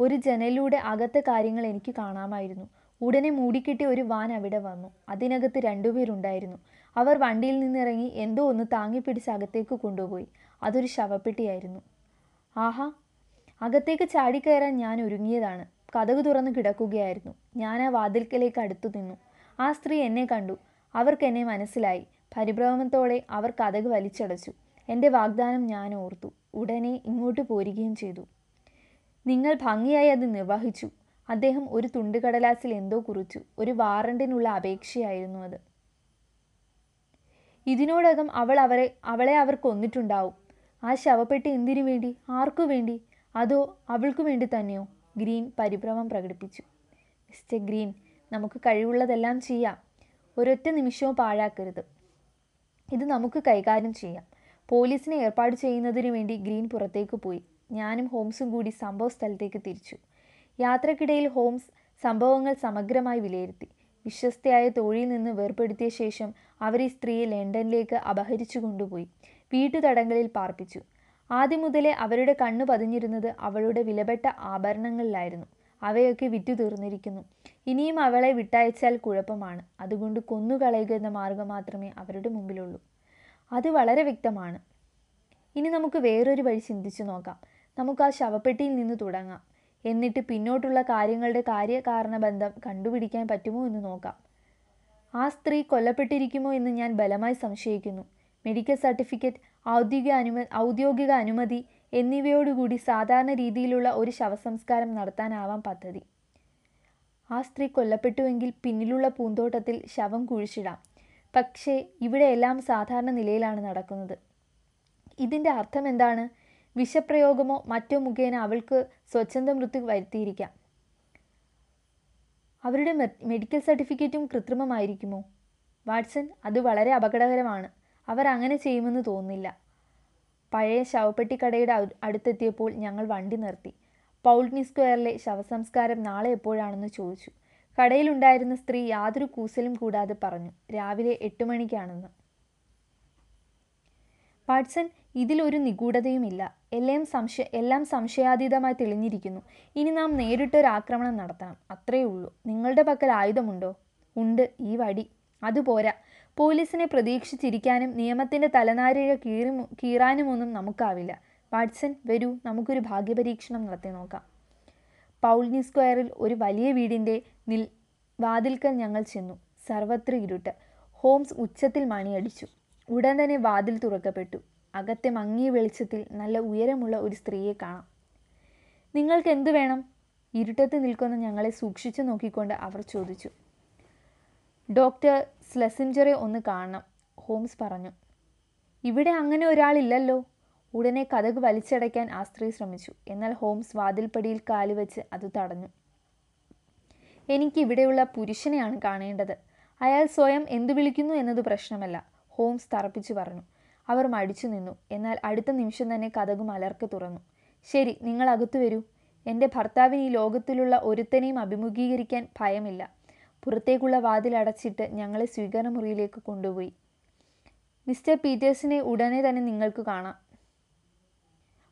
ഒരു ജനലിലൂടെ അകത്തെ കാര്യങ്ങൾ എനിക്ക് കാണാമായിരുന്നു. ഉടനെ മൂടിക്കെട്ടിയ ഒരു വാൻ അവിടെ വന്നു. അതിനകത്ത് രണ്ടുപേരുണ്ടായിരുന്നു അവർ വണ്ടിയിൽ നിന്നിറങ്ങി എന്തോ ഒന്ന് താങ്ങിപ്പിടിച്ച് അകത്തേക്ക് കൊണ്ടുപോയി. അതൊരു ശവപ്പെട്ടിയായിരുന്നു. ആഹാ അകത്തേക്ക് ചാടിക്കയറാൻ ഞാൻ ഒരുങ്ങിയതാണ്. കഥകു തുറന്ന് കിടക്കുകയായിരുന്നു. ഞാൻ ആ വാതിൽക്കലേക്ക് അടുത്തു നിന്നു. ആ സ്ത്രീ എന്നെ കണ്ടു. അവർക്കെന്നെ മനസ്സിലായി. പരിഭ്രമത്തോടെ അവർ കഥക് വലിച്ചടച്ചു. എന്റെ വാഗ്ദാനം ഞാൻ ഓർത്തു. ഉടനെ ഇങ്ങോട്ട് പോരുകയും ചെയ്തു. നിങ്ങൾ ഭംഗിയായി അത് നിർവഹിച്ചു. അദ്ദേഹം ഒരു തുണ്ടുകടലാസിൽ എന്തോ കുറിച്ചു. ഒരു വാറണ്ടിനുള്ള അപേക്ഷയായിരുന്നു അത്. ഇതിനോടകം അവൾ അവരെ അവളെ അവർ കൊന്നിട്ടുണ്ടാവും. ആ ശവപ്പെട്ടി എന്തിനു വേണ്ടി? ആർക്കു വേണ്ടി? അതോ അവൾക്കു വേണ്ടി തന്നെയോ? ഗ്രീൻ പരിഭ്രമം പ്രകടിപ്പിച്ചു. മിസ്റ്റർ ഗ്രീൻ നമുക്ക് കഴിവുള്ളതെല്ലാം ചെയ്യാം. ഒരൊറ്റ നിമിഷവും പാഴാക്കരുത്. ഇത് നമുക്ക് കൈകാര്യം ചെയ്യാം. പോലീസിനെ ഏർപ്പാട് ചെയ്യുന്നതിനു വേണ്ടി ഗ്രീൻ പുറത്തേക്ക് പോയി. ഞാനും ഹോംസും കൂടി സംഭവ സ്ഥലത്തേക്ക് തിരിച്ചു. യാത്രക്കിടയിൽ ഹോംസ് സംഭവങ്ങൾ സമഗ്രമായി വിലയിരുത്തി. വിശ്വസ്തയായ തൊഴിൽ നിന്ന് വേർപ്പെടുത്തിയ ശേഷം അവർ ഈ സ്ത്രീയെ ലണ്ടനിലേക്ക് അപഹരിച്ചു കൊണ്ടുപോയി. വീട്ടുതടങ്കലിൽ പാർപ്പിച്ചു. ആദ്യം മുതലേ അവരുടെ കണ്ണു പതിഞ്ഞിരുന്നത് അവളുടെ വിലപ്പെട്ട ആഭരണങ്ങളിലായിരുന്നു. അവയൊക്കെ വിറ്റു തീർന്നിരിക്കുന്നു. ഇനിയും അവളെ വിട്ടയച്ചാൽ കുഴപ്പമാണ്. അതുകൊണ്ട് കൊന്നുകളയുക എന്ന മാർഗം മാത്രമേ അവരുടെ മുമ്പിലുള്ളൂ. അത് വളരെ വ്യക്തമാണ്. ഇനി നമുക്ക് വേറൊരു വഴി ചിന്തിച്ചു നോക്കാം. നമുക്ക് ആ ശവപ്പെട്ടിയിൽ നിന്ന് തുടങ്ങാം. എന്നിട്ട് പിന്നോട്ടുള്ള കാര്യങ്ങളുടെ കാര്യകാരണ ബന്ധം കണ്ടുപിടിക്കാൻ പറ്റുമോ എന്ന് നോക്കാം. ആ സ്ത്രീ കൊല്ലപ്പെട്ടിരിക്കുമോ എന്ന് ഞാൻ ബലമായി സംശയിക്കുന്നു. മെഡിക്കൽ സർട്ടിഫിക്കറ്റ് ഔദ്യോഗിക അനുമ ഔദ്യോഗിക അനുമതി എന്നിവയോടുകൂടി സാധാരണ രീതിയിലുള്ള ഒരു ശവസംസ്കാരം നടത്താനാവാം പദ്ധതി. ആ സ്ത്രീ കൊല്ലപ്പെട്ടുവെങ്കിൽ പിന്നിലുള്ള പൂന്തോട്ടത്തിൽ ശവം കുഴിച്ചിടാം. പക്ഷേ ഇവിടെ എല്ലാം സാധാരണ നിലയിലാണ് നടക്കുന്നത്. ഇതിന്റെ അർത്ഥം എന്താണ്? വിഷപ്രയോഗമോ മറ്റോ മുഖേന അവൾക്ക് സ്വച്ഛന്ത മൃത്യു വരുത്തിയിരിക്കാം. അവരുടെ മെഡിക്കൽ സർട്ടിഫിക്കറ്റും കൃത്രിമമായിരിക്കുമോ? വാട്സൺ അത് വളരെ അപകടകരമാണ്. അവർ അങ്ങനെ ചെയ്യുമെന്ന് തോന്നുന്നില്ല. പഴയ ശവപ്പെട്ടിക്കടയുടെ അടുത്തെത്തിയപ്പോൾ ഞങ്ങൾ വണ്ടി നിർത്തി. പൗൾട്നി സ്ക്വയറിലെ ശവസംസ്കാരം നാളെ എപ്പോഴാണെന്ന് ചോദിച്ചു. കടയിലുണ്ടായിരുന്ന സ്ത്രീ യാതൊരു കൂസലും കൂടാതെ പറഞ്ഞു രാവിലെ എട്ട് മണിക്കാണെന്ന്. വാട്സൺ ഇതിലൊരു നിഗൂഢതയുമില്ല. എല്ലാം സംശയ എല്ലാം സംശയാതീതമായി തെളിഞ്ഞിരിക്കുന്നു. ഇനി നാം നേരിട്ടൊരു ആക്രമണം നടത്തണം. അത്രയേ ഉള്ളൂ. നിങ്ങളുടെ പക്കൽ ആയുധമുണ്ടോ? ഉണ്ട്. ഈ വടി. അതുപോരാ പോലീസിനെ പ്രതീക്ഷിച്ചിരിക്കാനും നിയമത്തിന്റെ തലനാരിഴ കീറി കീറാനുമൊന്നും നമുക്കാവില്ല. വാട്സൺ വരൂ. നമുക്കൊരു ഭാഗ്യപരീക്ഷണം നടത്തി നോക്കാം. പൗൾനി സ്ക്വയറിൽ ഒരു വലിയ വീടിന്റെ നിൽ വാതിൽക്കൽ ഞങ്ങൾ ചെന്നു. സർവത്ര ഇരുട്ട്. ഹോംസ് ഉച്ചത്തിൽ മണിയടിച്ചു. ഉടൻ തന്നെ വാതിൽ തുറക്കപ്പെട്ടു. അകത്തെ മങ്ങിയ വെളിച്ചത്തിൽ നല്ല ഉയരമുള്ള ഒരു സ്ത്രീയെ കാണാം. നിങ്ങൾക്ക് എന്തു വേണം? ഇരുട്ടത്ത് നിൽക്കുന്ന ഞങ്ങളെ സൂക്ഷിച്ചു നോക്കിക്കൊണ്ട് അവർ ചോദിച്ചു. ഡോക്ടർ സ്ലെസിഞ്ചറെ ഒന്ന് കാണണം ഹോംസ് പറഞ്ഞു. ഇവിടെ അങ്ങനെ ഒരാളില്ലല്ലോ. ഉടനെ കഥക് വലിച്ചടയ്ക്കാൻ ആ സ്ത്രീ ശ്രമിച്ചു. എന്നാൽ ഹോംസ് വാതിൽപ്പടിയിൽ കാലുവെച്ച് അത് തടഞ്ഞു. എനിക്ക് ഇവിടെയുള്ള പുരുഷനെയാണ് കാണേണ്ടത്. അയാൾ സ്വയം എന്തു വിളിക്കുന്നു എന്നത് പ്രശ്നമല്ല ഹോംസ് തറപ്പിച്ചു പറഞ്ഞു. അവർ മടിച്ചു നിന്നു. എന്നാൽ അടുത്ത നിമിഷം തന്നെ കഥക് മലർക്ക് തുറന്നു. ശരി നിങ്ങൾ അകത്തു വരൂ. എന്റെ ഭർത്താവിന് ഈ ലോകത്തിലുള്ള ഒരുത്തനെയും അഭിമുഖീകരിക്കാൻ ഭയമില്ല. പുറത്തേക്കുള്ള വാതിൽ അടച്ചിട്ട് ഞങ്ങളെ സ്വീകരണ മുറിയിലേക്ക് കൊണ്ടുപോയി. മിസ്റ്റർ പീറ്റേഴ്സിനെ ഉടനെ തന്നെ നിങ്ങൾക്ക് കാണാം.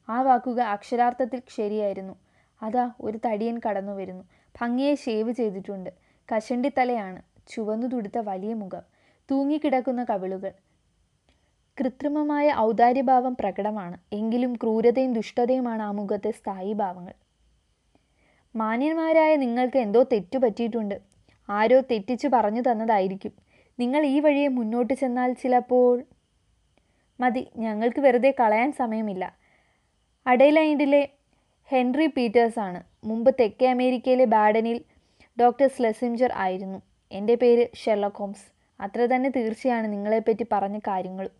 ആ വാക്കുകൾ അക്ഷരാർത്ഥത്തിൽ ശരിയായിരുന്നു. അതാ ഒരു തടിയൻ കടന്നു വരുന്നു. ഭംഗിയെ ഷേവ് ചെയ്തിട്ടുണ്ട്. കഷണ്ടി തലയാണ് ചുവന്നു തുടുത്ത വലിയ മുഖം. തൂങ്ങിക്കിടക്കുന്ന കവിളുകൾ. കൃത്രിമമായ ഔദാര്യഭാവം പ്രകടമാണ്. എങ്കിലും ക്രൂരതയും ദുഷ്ടതയുമാണ് ആ മുഖത്തെ സ്ഥായി ഭാവങ്ങൾ. മാന്യന്മാരായ നിങ്ങൾക്ക് എന്തോ തെറ്റു പറ്റിയിട്ടുണ്ട്. ആരോ തെറ്റിച്ചു പറഞ്ഞു തന്നതായിരിക്കും. നിങ്ങൾ ഈ വഴിയെ മുന്നോട്ട് ചെന്നാൽ ചിലപ്പോൾ മതി. ഞങ്ങൾക്ക് വെറുതെ കളയാൻ സമയമില്ല. അഡൈലൈൻഡിലെ ഹെൻറി പീറ്റേഴ്സ് ആണ് മുമ്പ് തെക്കേ അമേരിക്കയിലെ ബാഡനിൽ ഡോക്ടർ സ്ലെസിഞ്ചർ ആയിരുന്നു. എന്റെ പേര് ഷെർലക് ഹോംസ്. അത്ര തന്നെ തീർച്ചയാണ് നിങ്ങളെപ്പറ്റി പറഞ്ഞ കാര്യങ്ങൾ.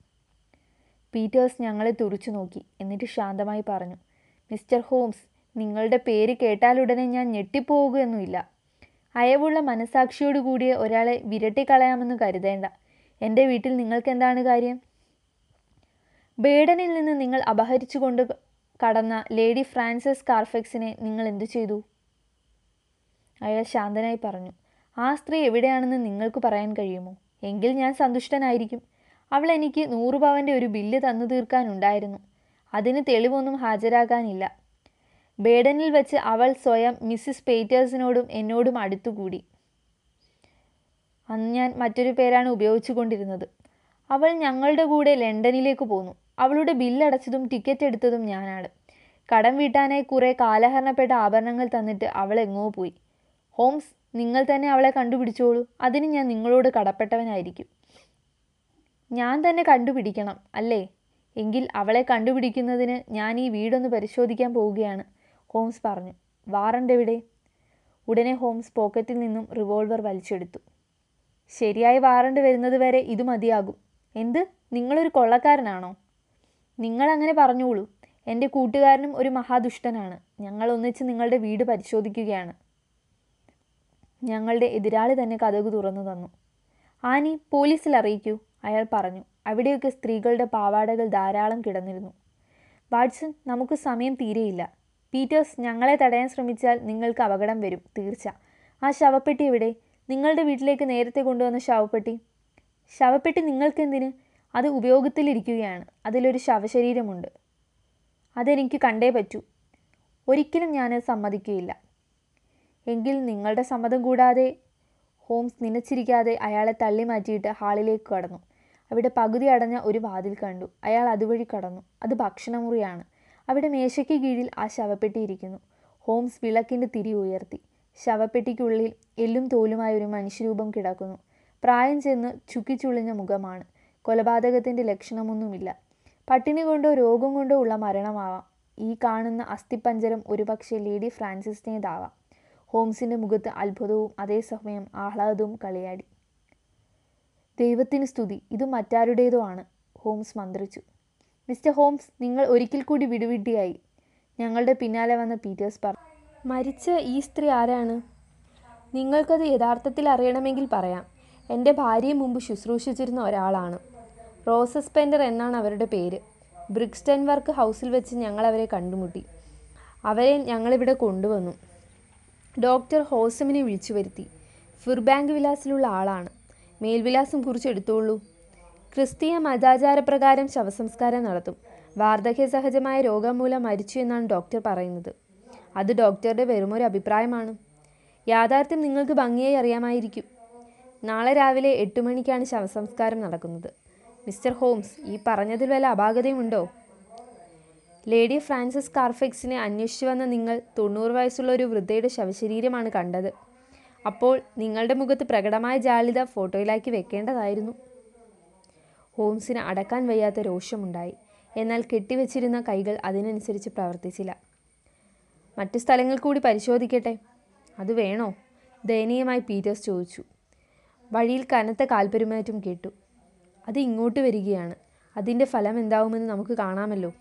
പീറ്റേഴ്സ് ഞങ്ങളെ തുറിച്ചു നോക്കി. എന്നിട്ട് ശാന്തമായി പറഞ്ഞു മിസ്റ്റർ ഹോംസ് നിങ്ങളുടെ പേര് കേട്ടാലുടനെ ഞാൻ ഞെട്ടിപ്പോവുകയൊന്നുമില്ല അയവുള്ള മനസാക്ഷിയോട് കൂടിയ ഒരാളെ വിരട്ടിക്കളയാമെന്ന് കരുതേണ്ട. എന്റെ വീട്ടിൽ നിങ്ങൾക്കെന്താണ് കാര്യം? ബേഡനിൽ നിന്ന് നിങ്ങൾ അപഹരിച്ചുകൊണ്ട് കടന്ന ലേഡി ഫ്രാൻസിസ് കാർഫെക്സിനെ നിങ്ങൾ എന്തു ചെയ്തു? അയാൾ ശാന്തനായി പറഞ്ഞു ആ സ്ത്രീ എവിടെയാണെന്ന് നിങ്ങൾക്ക് പറയാൻ കഴിയുമോ? എങ്കിൽ ഞാൻ സന്തുഷ്ടനായിരിക്കും. അവൾ എനിക്ക് നൂറ് പവന്റെ ഒരു ബില്ല് തന്നു തീർക്കാനുണ്ടായിരുന്നു. അതിന് തെളിവൊന്നും ഹാജരാകാനില്ല. ബേഡനിൽ വെച്ച് അവൾ സ്വയം മിസ്സിസ് പേറ്റേഴ്സിനോടും എന്നോടും അടുത്തുകൂടി. അന്ന് ഞാൻ മറ്റൊരു പേരാണ് ഉപയോഗിച്ചുകൊണ്ടിരുന്നത്. അവൾ ഞങ്ങളുടെ കൂടെ ലണ്ടനിലേക്ക് പോന്നു. അവളുടെ ബില്ലടച്ചതും ടിക്കറ്റ് എടുത്തതും ഞാനാണ്. കടം വീട്ടാനായി കുറെ കാലഹരണപ്പെട്ട ആഭരണങ്ങൾ തന്നിട്ട് അവൾ എങ്ങോ പോയി. ഹോംസ് നിങ്ങൾ തന്നെ അവളെ കണ്ടുപിടിച്ചോളൂ. അതിന് ഞാൻ നിങ്ങളോട് കടപ്പെട്ടവനായിരിക്കും. ഞാൻ തന്നെ കണ്ടുപിടിക്കണം അല്ലേ? എങ്കിൽ അവളെ കണ്ടുപിടിക്കുന്നതിന് ഞാൻ ഈ വീടൊന്ന് പരിശോധിക്കാൻ പോവുകയാണ് ഹോംസ് പറഞ്ഞു. വാറണ്ട് എവിടെ? ഉടനെ ഹോംസ് പോക്കറ്റിൽ നിന്നും റിവോൾവർ വലിച്ചെടുത്തു. ശരിയായി വാറണ്ട് വരുന്നത് വരെ ഇത് മതിയാകും. എന്ത്? നിങ്ങളൊരു കൊള്ളക്കാരനാണോ? നിങ്ങൾ അങ്ങനെ പറഞ്ഞോളൂ. എന്റെ കൂട്ടുകാരനും ഒരു മഹാദുഷ്ടനാണ്. ഞങ്ങൾ ഒന്നിച്ച് നിങ്ങളുടെ വീട് പരിശോധിക്കുകയാണ്. ഞങ്ങളുടെ എതിരാളി തന്നെ കഥകു തുറന്നു തന്നു. ആനി പോലീസിൽ അറിയിക്കൂ അയാൾ പറഞ്ഞു. അവിടെയൊക്കെ സ്ത്രീകളുടെ പാവാടകൾ ധാരാളം കിടന്നിരുന്നു. വാട്സൺ നമുക്ക് സമയം തീരെയില്ല. പീറ്റേഴ്സ് ഞങ്ങളെ തടയാൻ ശ്രമിച്ചാൽ നിങ്ങൾക്ക് അപകടം വരും തീർച്ച. ആ ശവപ്പെട്ടി എവിടെ? നിങ്ങളുടെ വീട്ടിലേക്ക് നേരത്തെ കൊണ്ടുവന്ന ശവപ്പെട്ടി? ശവപ്പെട്ടി നിങ്ങൾക്കെന്തിന്? അത് ഉപയോഗത്തിലിരിക്കുകയാണ്. അതിലൊരു ശവശരീരമുണ്ട്. അതെനിക്ക് കണ്ടേ പറ്റൂ. ഒരിക്കലും ഞാൻ സമ്മതിക്കുകയില്ല. എങ്കിൽ നിങ്ങളുടെ സമ്മതം കൂടാതെ ഹോംസ് നനച്ചിരിക്കാതെ അയാളെ തള്ളി മാറ്റിയിട്ട് ഹാളിലേക്ക് കടന്നു. അവിടെ പകുതി അടഞ്ഞ ഒരു വാതിൽ കണ്ടു. അയാൾ അതുവഴി കടന്നു. അത് ഭക്ഷണമുറിയാണ്. അവിടെ മേശയ്ക്ക് കീഴിൽ ആ ശവപ്പെട്ടിയിരിക്കുന്നു ഹോംസ് വിളക്കിന്റെ തിരി ഉയർത്തി. ശവപ്പെട്ടിക്കുള്ളിൽ എല്ലും തോലുമായ ഒരു മനുഷ്യരൂപം കിടക്കുന്നു. പ്രായം ചെന്ന് ചുക്കിച്ചുളിഞ്ഞ മുഖമാണ്. കൊലപാതകത്തിന്റെ ലക്ഷണമൊന്നുമില്ല. പട്ടിണി കൊണ്ടോ രോഗം കൊണ്ടോ ഉള്ള മരണമാവാം. ഈ കാണുന്ന അസ്ഥിപ്പഞ്ചരം ഒരുപക്ഷെ ലേഡി ഫ്രാൻസിസിനേതാവാം. ഹോംസിന്റെ മുഖത്ത് അത്ഭുതവും അതേസമയം ആഹ്ലാദവും കളിയാടി. ദൈവത്തിന് സ്തുതി. ഇത് മറ്റാരുടേതോ ആണ്. ഹോംസ് മന്ത്രിച്ചു. മിസ്റ്റർ ഹോംസ് നിങ്ങൾ ഒരിക്കൽ കൂടി വിടുവിട്ടിയായി ഞങ്ങളുടെ പിന്നാലെ വന്ന പീറ്റേഴ്സ് പറഞ്ഞു മരിച്ച ഈ സ്ത്രീ ആരാണ്? നിങ്ങൾക്കത് യഥാർത്ഥത്തിൽ അറിയണമെങ്കിൽ പറയാം. എന്റെ ഭാര്യയെ മുമ്പ് ശുശ്രൂഷിച്ചിരുന്ന ഒരാളാണ്. റോസസ് പെൻഡർ എന്നാണ് അവരുടെ പേര്. ബ്രിക്സ്റ്റൺ വർക്ക് ഹൗസിൽ വെച്ച് ഞങ്ങൾ അവരെ കണ്ടുമുട്ടി. അവരെ ഞങ്ങളിവിടെ കൊണ്ടുവന്നു. ഡോക്ടർ ഹോസമിനെ വിളിച്ചു വരുത്തി. ഫിർബാങ്ക് വിലാസിലുള്ള ആളാണ്. മേൽവിലാസം കുറിച്ച് കുറിച്ചെടുത്തോളൂ ക്രിസ്തീയ മതാചാരപ്രകാരം ശവസംസ്കാരം നടത്തും. വാർദ്ധക്യ സഹജമായ രോഗം മൂലം മരിച്ചു എന്നാണ് ഡോക്ടർ പറയുന്നത്. അത് ഡോക്ടറുടെ വെറുമൊരു അഭിപ്രായമാണ്. യാഥാർത്ഥ്യം നിങ്ങൾക്ക് ഭംഗിയായി അറിയാമായിരിക്കും. നാളെ രാവിലെ എട്ട് മണിക്കാണ് ശവസംസ്കാരം നടക്കുന്നത്. മിസ്റ്റർ ഹോംസ് ഈ പറഞ്ഞതിൽ വല്ല അപാകതയുമുണ്ടോ? ലേഡി ഫ്രാൻസിസ് കാർഫെക്സിനെ അന്വേഷിച്ചു വന്ന നിങ്ങൾ തൊണ്ണൂറ് വയസ്സുള്ള ഒരു വൃദ്ധയുടെ ശവശരീരമാണ് കണ്ടത്. അപ്പോൾ നിങ്ങളുടെ മുഖത്ത് പ്രകടമായ ജാലിത ഫോട്ടോയിലാക്കി വെക്കേണ്ടതായിരുന്നു. ഹോംസിന് അടക്കാൻ വയ്യാത്ത രോഷമുണ്ടായി. എന്നാൽ കെട്ടിവെച്ചിരുന്ന കൈകൾ അതിനനുസരിച്ച് പ്രവർത്തിച്ചില്ല. മറ്റു സ്ഥലങ്ങൾ കൂടി പരിശോധിക്കട്ടെ? അത് വേണോ? ദയനീയമായി പീറ്റേഴ്സ് ചോദിച്ചു. വഴിയിൽ കനത്ത കാൽപെരുമാറ്റം കേട്ടു. അത് ഇങ്ങോട്ട് വരികയാണ്. അതിന്റെ ഫലം എന്താവുമെന്ന് നമുക്ക് കാണാമല്ലോ.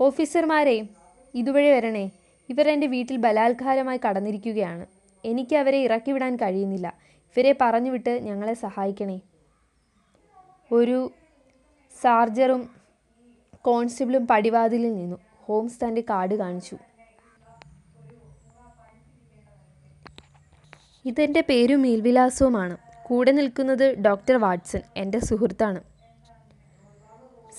ഓഫീസർമാരെ ഇതുവഴി വരണേ. ഇവർ എന്റെ വീട്ടിൽ ബലാത്കാരമായി കടന്നിരിക്കുകയാണ്. എനിക്ക് അവരെ ഇറക്കിവിടാൻ കഴിയുന്നില്ല. ഇവരെ പറഞ്ഞുവിട്ട് ഞങ്ങളെ സഹായിക്കണേ. ഒരു സാർജറും കോൺസ്റ്റബിളും പടിവാതിലിൽ നിന്നു. ഹോംസ് തന്റെ കാർഡ് കാണിച്ചു. ഇതെന്റെ പേരും മേൽവിലാസവുമാണ്. കൂടെ നിൽക്കുന്നത് ഡോക്ടർ വാട്സൺ എന്റെ സുഹൃത്താണ്.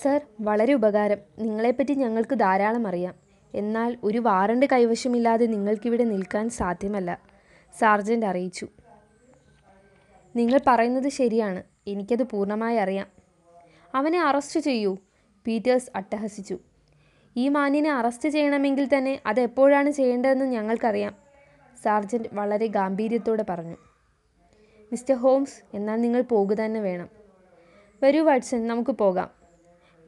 സർ വളരെ ഉപകാരം. നിങ്ങളെപ്പറ്റി ഞങ്ങൾക്ക് ധാരാളം അറിയാം. എന്നാൽ ഒരു വാറണ്ട് കൈവശമില്ലാതെ നിങ്ങൾക്കിവിടെ നിൽക്കാൻ സാധ്യമല്ല സാർജന്റ് അറിയിച്ചു. നിങ്ങൾ പറയുന്നത് ശരിയാണ്. എനിക്കത് പൂർണമായി അറിയാം. അവനെ അറസ്റ്റ് ചെയ്യൂ പീറ്റേഴ്സ് അട്ടഹസിച്ചു. ഈ മാന്യനെ അറസ്റ്റ് ചെയ്യണമെങ്കിൽ തന്നെ അത് എപ്പോഴാണ് ചെയ്യേണ്ടതെന്ന് ഞങ്ങൾക്കറിയാം സാർജന്റ് വളരെ ഗാംഭീര്യത്തോടെ പറഞ്ഞു. മിസ്റ്റർ ഹോംസ് എന്നാൽ നിങ്ങൾ പോകുക തന്നെ വേണം. വരൂ വാട്സൺ നമുക്ക് പോകാം.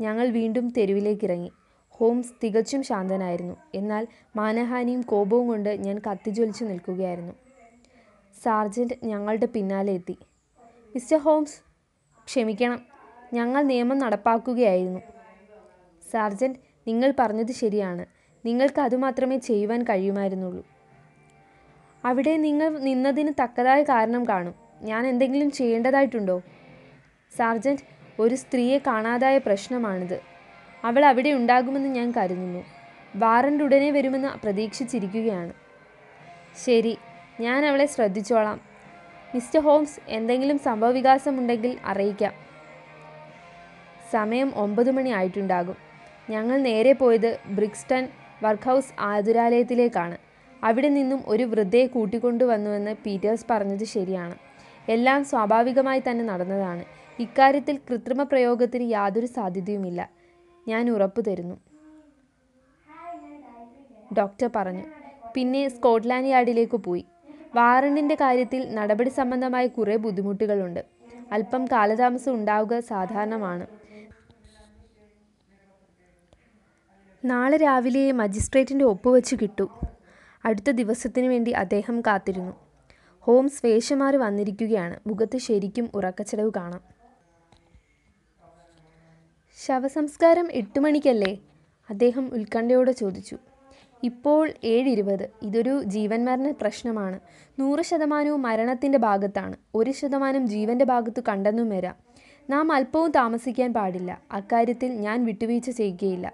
ഞങ്ങൾ വീണ്ടും തെരുവിലേക്ക് ഇറങ്ങി ഹോംസ് തികച്ചും ശാന്തനായിരുന്നു. എന്നാൽ മാനഹാനിയും കോപവും കൊണ്ട് ഞാൻ കത്തിജ്വലിച്ചു നിൽക്കുകയായിരുന്നു. സാർജന്റ് ഞങ്ങളുടെ പിന്നാലെ എത്തി. മിസ്റ്റർ ഹോംസ് ക്ഷമിക്കണം. ഞങ്ങൾ നിയമം നടപ്പാക്കുകയായിരുന്നു. സാർജന്റ് നിങ്ങൾ പറഞ്ഞത് ശരിയാണ്. നിങ്ങൾക്ക് അതുമാത്രമേ ചെയ്യുവാൻ കഴിയുമായിരുന്നുള്ളൂ. അവിടെ നിങ്ങൾ നിന്നതിന് തക്കതായ കാരണം കാണും. ഞാൻ എന്തെങ്കിലും ചെയ്യേണ്ടതായിട്ടുണ്ടോ? സാർജന്റ് ഒരു സ്ത്രീയെ കാണാതായ പ്രശ്നമാണിത്. അവൾ അവിടെ ഉണ്ടാകുമെന്ന് ഞാൻ കരുതുന്നു. വാറന്റ് ഉടനെ വരുമെന്ന് പ്രതീക്ഷിച്ചിരിക്കുകയാണ്. ശരി ഞാൻ അവളെ ശ്രദ്ധിച്ചോളാം. മിസ്റ്റർ ഹോംസ് എന്തെങ്കിലും സംഭവവികാസമുണ്ടെങ്കിൽ അറിയിക്കാം. സമയം ഒമ്പത് മണി ആയിട്ടുണ്ടാകും. ഞങ്ങൾ നേരെ പോയത് ബ്രിക്സ്റ്റൺ വർക്ക് ഹൗസ് ആതുരാലയത്തിലേക്കാണ്. അവിടെ നിന്നും ഒരു വൃദ്ധയെ കൂട്ടിക്കൊണ്ടുവന്നുവെന്ന് പീറ്റേഴ്സ് പറഞ്ഞത് ശരിയാണ്. എല്ലാം സ്വാഭാവികമായി തന്നെ നടന്നതാണ്. ഇക്കാര്യത്തിൽ കൃത്രിമ പ്രയോഗത്തിന് യാതൊരു സാധ്യതയുമില്ല. ഞാൻ ഉറപ്പു തരുന്നു. ഡോക്ടർ പറഞ്ഞു. പിന്നെ സ്കോട്ട്ലാൻഡ് യാർഡിലേക്ക് പോയി. വാറണ്ടിന്റെ കാര്യത്തിൽ നടപടി സംബന്ധമായ കുറേ ബുദ്ധിമുട്ടുകളുണ്ട്. അല്പം കാലതാമസം ഉണ്ടാവുക സാധാരണമാണ്. നാളെ രാവിലെ മജിസ്ട്രേറ്റിന്റെ ഒപ്പുവെച്ച് കിട്ടു. അടുത്ത ദിവസത്തിനു വേണ്ടി അദ്ദേഹം കാത്തിരുന്നു. ഹോംസ് വേഷമാറി വന്നിരിക്കുകയാണ്. മുഖത്ത് ശരിക്കും ഉറക്കച്ചടവ് കാണാം. ശവസംസ്കാരം എട്ട് മണിക്കല്ലേ? അദ്ദേഹം ഉത്കണ്ഠയോടെ ചോദിച്ചു. ഇപ്പോൾ ഏഴിരുപത്. ഇതൊരു ജീവൻ മരണ പ്രശ്നമാണ്. നൂറ് ശതമാനവും മരണത്തിന്റെ ഭാഗത്താണ്. ഒരു ശതമാനം ജീവന്റെ ഭാഗത്തു കണ്ടെന്നും വരാം. നാം അല്പവും താമസിക്കാൻ പാടില്ല. അക്കാര്യത്തിൽ ഞാൻ വിട്ടുവീഴ്ച ചെയ്യുകയില്ല.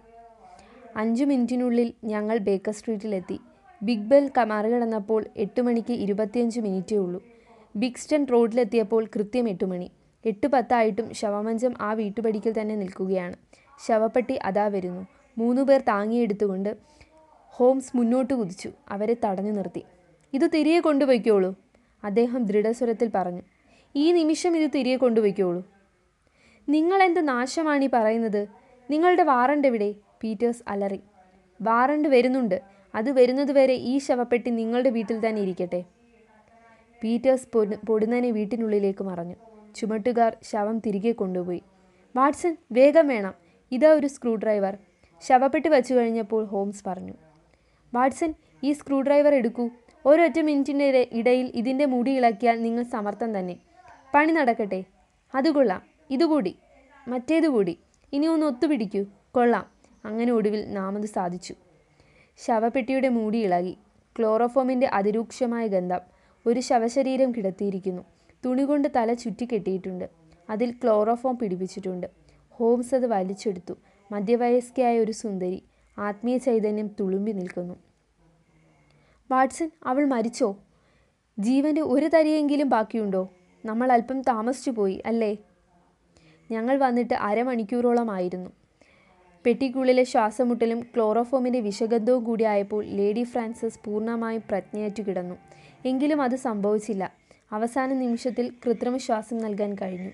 അഞ്ചു മിനിറ്റിനുള്ളിൽ ഞങ്ങൾ ബേക്കർ സ്ട്രീറ്റിലെത്തി. ബിഗ് ബെൽ മറികടന്നപ്പോൾ എട്ട് മണിക്ക് ഇരുപത്തിയഞ്ച് മിനിറ്റേ ഉള്ളൂ. ബിഗ്സ്റ്റൺ റോഡിലെത്തിയപ്പോൾ കൃത്യം എട്ട് മണി. എട്ട് പത്തായിട്ടും ശവമഞ്ചം ആ വീട്ടുപടിക്കൽ തന്നെ നിൽക്കുകയാണ്. ശവപ്പെട്ടി അതാ വരുന്നു. മൂന്നു പേർ താങ്ങിയെടുത്തുകൊണ്ട് ഹോംസ് മുന്നോട്ട് കുതിച്ചു. അവരെ തടഞ്ഞു നിർത്തി. ഇത് തിരികെ കൊണ്ടുപോയിക്കോളൂ അദ്ദേഹം ദൃഢസ്വരത്തിൽ പറഞ്ഞു. ഈ നിമിഷം ഇത് തിരികെ കൊണ്ടുപോയിക്കോളൂ. നിങ്ങളെന്ത് നാശമാണ് ഈ പറയുന്നത്? നിങ്ങളുടെ വാറണ്ട് എവിടെ? പീറ്റേഴ്സ് അലറി. വാറണ്ട് വരുന്നുണ്ട്. അത് വരുന്നതുവരെ ഈ ശവപ്പെട്ടി നിങ്ങളുടെ വീട്ടിൽ തന്നെ ഇരിക്കട്ടെ. പീറ്റേഴ്സ് പൊടു പൊടുന്നനെ വീട്ടിനുള്ളിലേക്ക് മറഞ്ഞു. ചുമട്ടുകാർ ശവം തിരികെ കൊണ്ടുപോയി. വാട്സൺ വേഗം വേണം. ഇതാ ഒരു സ്ക്രൂ ഡ്രൈവർ ശവപ്പെട്ടി വച്ചു കഴിഞ്ഞപ്പോൾ ഹോംസ് പറഞ്ഞു. വാട്സൺ ഈ സ്ക്രൂ ഡ്രൈവർ എടുക്കൂ. ഒരൊറ്റ മിനിറ്റിന്റെ ഇടയിൽ ഇതിന്റെ മുടി ഇളക്കിയാൽ നിങ്ങൾ സമർത്ഥം തന്നെ. പണി നടക്കട്ടെ. അത് കൊള്ളാം. ഇതുകൂടി മറ്റേതുകൂടി ഇനി ഒന്ന് ഒത്തുപിടിക്കൂ. കൊള്ളാം. അങ്ങനെ ഒടുവിൽ നാമത് സാധിച്ചു. ശവപ്പെട്ടിയുടെ മൂടി ഇളകി. ക്ലോറോഫോമിന്റെ അതിരൂക്ഷമായ ഗന്ധം ഒരു ശവശരീരം കിടത്തിയിരിക്കുന്നു. തുണികൊണ്ട് തല ചുറ്റിക്കെട്ടിയിട്ടുണ്ട്. അതിൽ ക്ലോറോഫോം പിടിപ്പിച്ചിട്ടുണ്ട്. ഹോംസ് അത് വലിച്ചെടുത്തു. മധ്യവയസ്കയായ ഒരു സുന്ദരി ആത്മീയ ചൈതന്യം തുളുമ്പി നിൽക്കുന്നു. വാട്സൺ അവൾ മരിച്ചോ? ജീവന്റെ ഒരു തരിയെങ്കിലും ബാക്കിയുണ്ടോ? നമ്മൾ അല്പം താമസിച്ചു പോയി അല്ലേ? ഞങ്ങൾ വന്നിട്ട് അരമണിക്കൂറോളമായിരുന്നു. പെട്ടിക്കുള്ളിലെ ശ്വാസമുട്ടലും ക്ലോറോഫോമിന്റെ വിഷഗന്ധവും കൂടിയായപ്പോൾ ലേഡി ഫ്രാൻസിസ് പൂർണമായും പ്രജ്ഞയറ്റു കിടന്നു. എങ്കിലും അത് സംഭവിച്ചില്ല. അവസാന നിമിഷത്തിൽ കൃത്രിമ ശ്വാസം നൽകാൻ കഴിഞ്ഞു.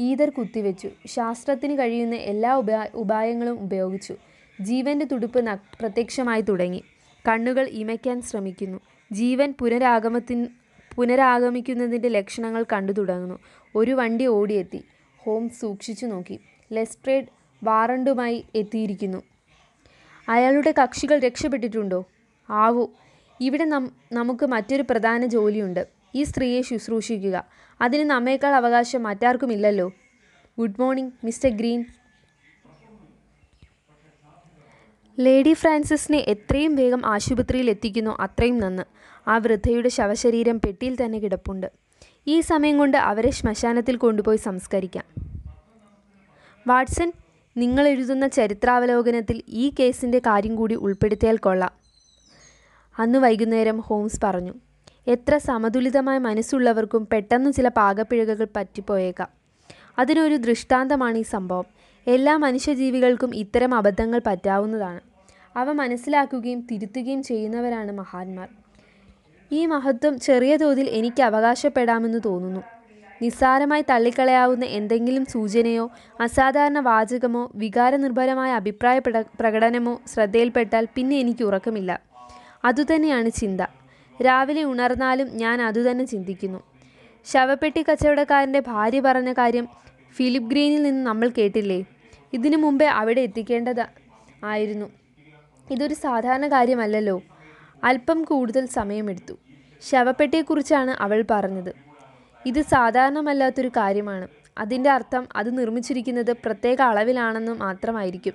ഈതർ കുത്തിവെച്ചു. ശാസ്ത്രത്തിന് കഴിയുന്ന എല്ലാ ഉപാ ഉപായങ്ങളും ഉപയോഗിച്ചു. ജീവന്റെ തുടുപ്പ് ന പ്രത്യക്ഷമായി തുടങ്ങി. കണ്ണുകൾ ഇമയ്ക്കാൻ ശ്രമിക്കുന്നു. ജീവൻ പുനരാഗമത്തിൻ പുനരാഗമിക്കുന്നതിന്റെ ലക്ഷണങ്ങൾ കണ്ടു തുടങ്ങുന്നു. ഒരു വണ്ടി ഓടിയെത്തി. ഹോം സൂക്ഷിച്ചു നോക്കി. ലെസ്ട്രേഡ് വാറണ്ടുമായി എത്തിയിരിക്കുന്നു. അയാളുടെ കക്ഷികൾ രക്ഷപ്പെട്ടിട്ടുണ്ടോ? ആവൂ. ഇവിടെ നമുക്ക് മറ്റൊരു പ്രധാന ജോലിയുണ്ട്. ഈ സ്ത്രീയെ ശുശ്രൂഷിക്കുക. അതിന് നമ്മേക്കാൾ അവകാശം മറ്റാർക്കുമില്ലല്ലോ. Good morning mister Green. Lady ഫ്രാൻസിസിനെ എത്രയും വേഗം ആശുപത്രിയിൽ എത്തിക്കുന്നു. അത്രയും നന്ന്. ആ വൃദ്ധയുടെ ശവശരീരം പെട്ടിയിൽ തന്നെ കിടപ്പുണ്ട്. ഈ സമയം കൊണ്ട് അവരെ ശ്മശാനത്തിൽ കൊണ്ടുപോയി സംസ്കരിക്കാം. വാട്സൺ നിങ്ങൾ എഴുതുന്ന ചരിത്രാവലോകനത്തിൽ ഈ കേസിന്റെ കാര്യം കൂടി ഉൾപ്പെടുത്തിയാൽ കൊള്ളാം. അന്ന് വൈകുന്നേരം ഹോംസ് പറഞ്ഞു എത്ര സമതുലിതമായ മനസ്സുള്ളവർക്കും പെട്ടെന്ന് ചില പാകപ്പിഴകൾ പറ്റിപ്പോയേക്കാം. അതിനൊരു ദൃഷ്ടാന്തമാണ് ഈ സംഭവം. എല്ലാ മനുഷ്യജീവികൾക്കും ഇത്തരം അബദ്ധങ്ങൾ പറ്റാവുന്നതാണ്. അവ മനസ്സിലാക്കുകയും തിരുത്തുകയും ചെയ്യുന്നവരാണ് മഹാന്മാർ. ഈ മഹത്വം ചെറിയ തോതിൽ എനിക്ക് അവകാശപ്പെടാമെന്ന് തോന്നുന്നു. നിസ്സാരമായി തള്ളിക്കളയാവുന്ന എന്തെങ്കിലും സൂചനയോ അസാധാരണ വാചകമോ വികാരനിർഭരമായ അഭിപ്രായ പ്രകടനമോ ശ്രദ്ധയിൽപ്പെട്ടാൽ പിന്നെ എനിക്ക് ഉറക്കമില്ല. അതുതന്നെയാണ് ചിന്ത. രാവിലെ ഉണർന്നാലും ഞാൻ അതുതന്നെ ചിന്തിക്കുന്നു. ശവപ്പെട്ടി കച്ചവടക്കാരന്റെ ഭാര്യ പറഞ്ഞ കാര്യം ഫിലിപ്പ് ഗ്രീനിൽ നിന്ന് നമ്മൾ കേട്ടില്ലേ? ഇതിനു മുമ്പേ അവിടെ എത്തിക്കേണ്ടത് ആയിരുന്നു. ഇതൊരു സാധാരണ കാര്യമല്ലല്ലോ. അല്പം കൂടുതൽ സമയമെടുത്തു. ശവപ്പെട്ടിയെക്കുറിച്ചാണ് അവൾ പറഞ്ഞത്. ഇത് സാധാരണമല്ലാത്തൊരു കാര്യമാണ്. അതിന്റെ അർത്ഥം അത് നിർമ്മിച്ചിരിക്കുന്നത് പ്രത്യേക അളവിലാണെന്ന് മാത്രമായിരിക്കും.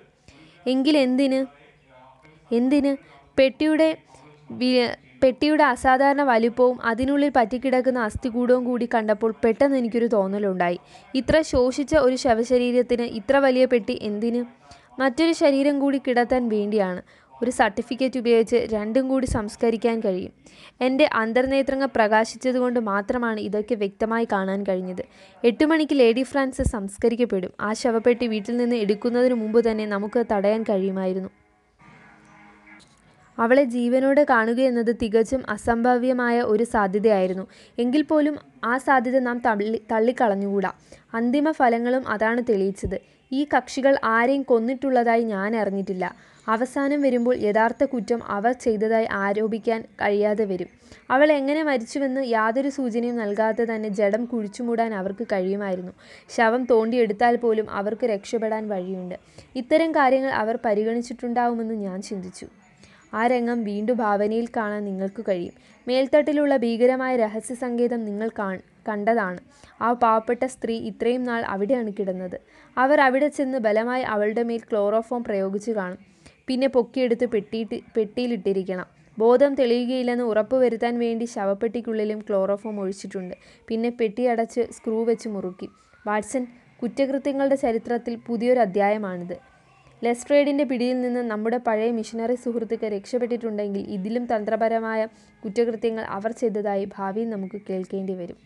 എങ്കിലെന്തിന് എന്തിന്? പെട്ടിയുടെ വി- പെട്ടിയുടെ അസാധാരണ വലിപ്പവും അതിനുള്ളിൽ പറ്റിക്കിടക്കുന്ന അസ്ഥികൂടവും കൂടി കണ്ടപ്പോൾ പെട്ടെന്ന് എനിക്കൊരു തോന്നലുണ്ടായി. ഇത്ര ശോഷിച്ച ഒരു ശവശരീരത്തിന് ഇത്ര വലിയ പെട്ടി എന്തിന്? മറ്റൊരു ശരീരം കൂടി കിടത്താൻ വേണ്ടിയാണ്. ഒരു സർട്ടിഫിക്കറ്റ് ഉപയോഗിച്ച് രണ്ടും കൂടി സംസ്കരിക്കാൻ കഴിയും. എന്റെ അന്തർനേത്രങ്ങൾ പ്രകാശിച്ചതുകൊണ്ട് മാത്രമാണ് ഇതൊക്കെ വ്യക്തമായി കാണാൻ കഴിഞ്ഞത്. എട്ട് മണിക്ക് ലേഡി ഫ്രാൻസിസ് സംസ്കരിക്കപ്പെടും. ആ ശവപ്പെട്ടി വീട്ടിൽ നിന്ന് എടുക്കുന്നതിന് മുമ്പ് തന്നെ നമുക്ക് തടയാൻ കഴിയുമായിരുന്നു. അവളെ ജീവനോടെ കാണുക എന്നത് തികച്ചും അസംഭാവ്യമായ ഒരു സാധ്യതയായിരുന്നു. എങ്കിൽ പോലും ആ സാധ്യത നാം തള്ളി തള്ളിക്കളഞ്ഞുകൂടാ? അന്തിമ ഫലങ്ങളും അതാണ് തെളിയിച്ചത്. ഈ കക്ഷികൾ ആരെയും കൊന്നിട്ടുള്ളതായി ഞാൻ അറിഞ്ഞിട്ടില്ല. അവസാനം വരുമ്പോൾ യഥാർത്ഥ കുറ്റം അവർ ചെയ്തതായി ആരോപിക്കാൻ കഴിയാതെ വരും. അവൾ എങ്ങനെ മരിച്ചുവെന്ന് യാതൊരു സൂചനയും നൽകാതെ തന്നെ ജഡം കുഴിച്ചുമൂടാൻ അവർക്ക് കഴിയുമായിരുന്നു. ശവം തോണ്ടിയെടുത്താൽ പോലും അവർക്ക് രക്ഷപ്പെടാൻ വഴിയുണ്ട്. ഇത്തരം കാര്യങ്ങൾ അവർ പരിഗണിച്ചിട്ടുണ്ടാവുമെന്ന് ഞാൻ ചിന്തിച്ചു. ആ രംഗം വീണ്ടും ഭാവനയിൽ കാണാൻ നിങ്ങൾക്ക് കഴിയും. മേൽത്തട്ടിലുള്ള ഭീകരമായ രഹസ്യ സങ്കേതം നിങ്ങൾ കണ്ടതാണ്. ആ പാവപ്പെട്ട സ്ത്രീ ഇത്രയും നാൾ അവിടെയാണ് കിടന്നത്. അവർ അവിടെ ചെന്ന് ബലമായി അവളുടെ മേൽ ക്ലോറോഫോം പ്രയോഗിച്ചു കാണും. പിന്നെ പൊക്കിയെടുത്ത് പെട്ടിയിട്ട് പെട്ടിയിലിട്ടിരിക്കണം. ബോധം തെളിയുകയില്ലെന്ന് ഉറപ്പുവരുത്താൻ വേണ്ടി ശവപ്പെട്ടിക്കുള്ളിലും ക്ലോറോഫോം ഒഴിച്ചിട്ടുണ്ട്. പിന്നെ പെട്ടി അടച്ച് സ്ക്രൂ വെച്ച് മുറുക്കി. വാട്സൺ കുറ്റകൃത്യങ്ങളുടെ ചരിത്രത്തിൽ പുതിയൊരു അധ്യായമാണിത്. ലെസ്ട്രേഡിന്റെ പിടിയിൽ നിന്ന് നമ്മുടെ പഴയ മിഷനറി സുഹൃത്തുക്കൾ രക്ഷപ്പെട്ടിട്ടുണ്ടെങ്കിൽ ഇതിലും തന്ത്രപരമായ കുറ്റകൃത്യങ്ങൾ അവർ ചെയ്തതായി ഭാവിയിൽ നമുക്ക് കേൾക്കേണ്ടി വരും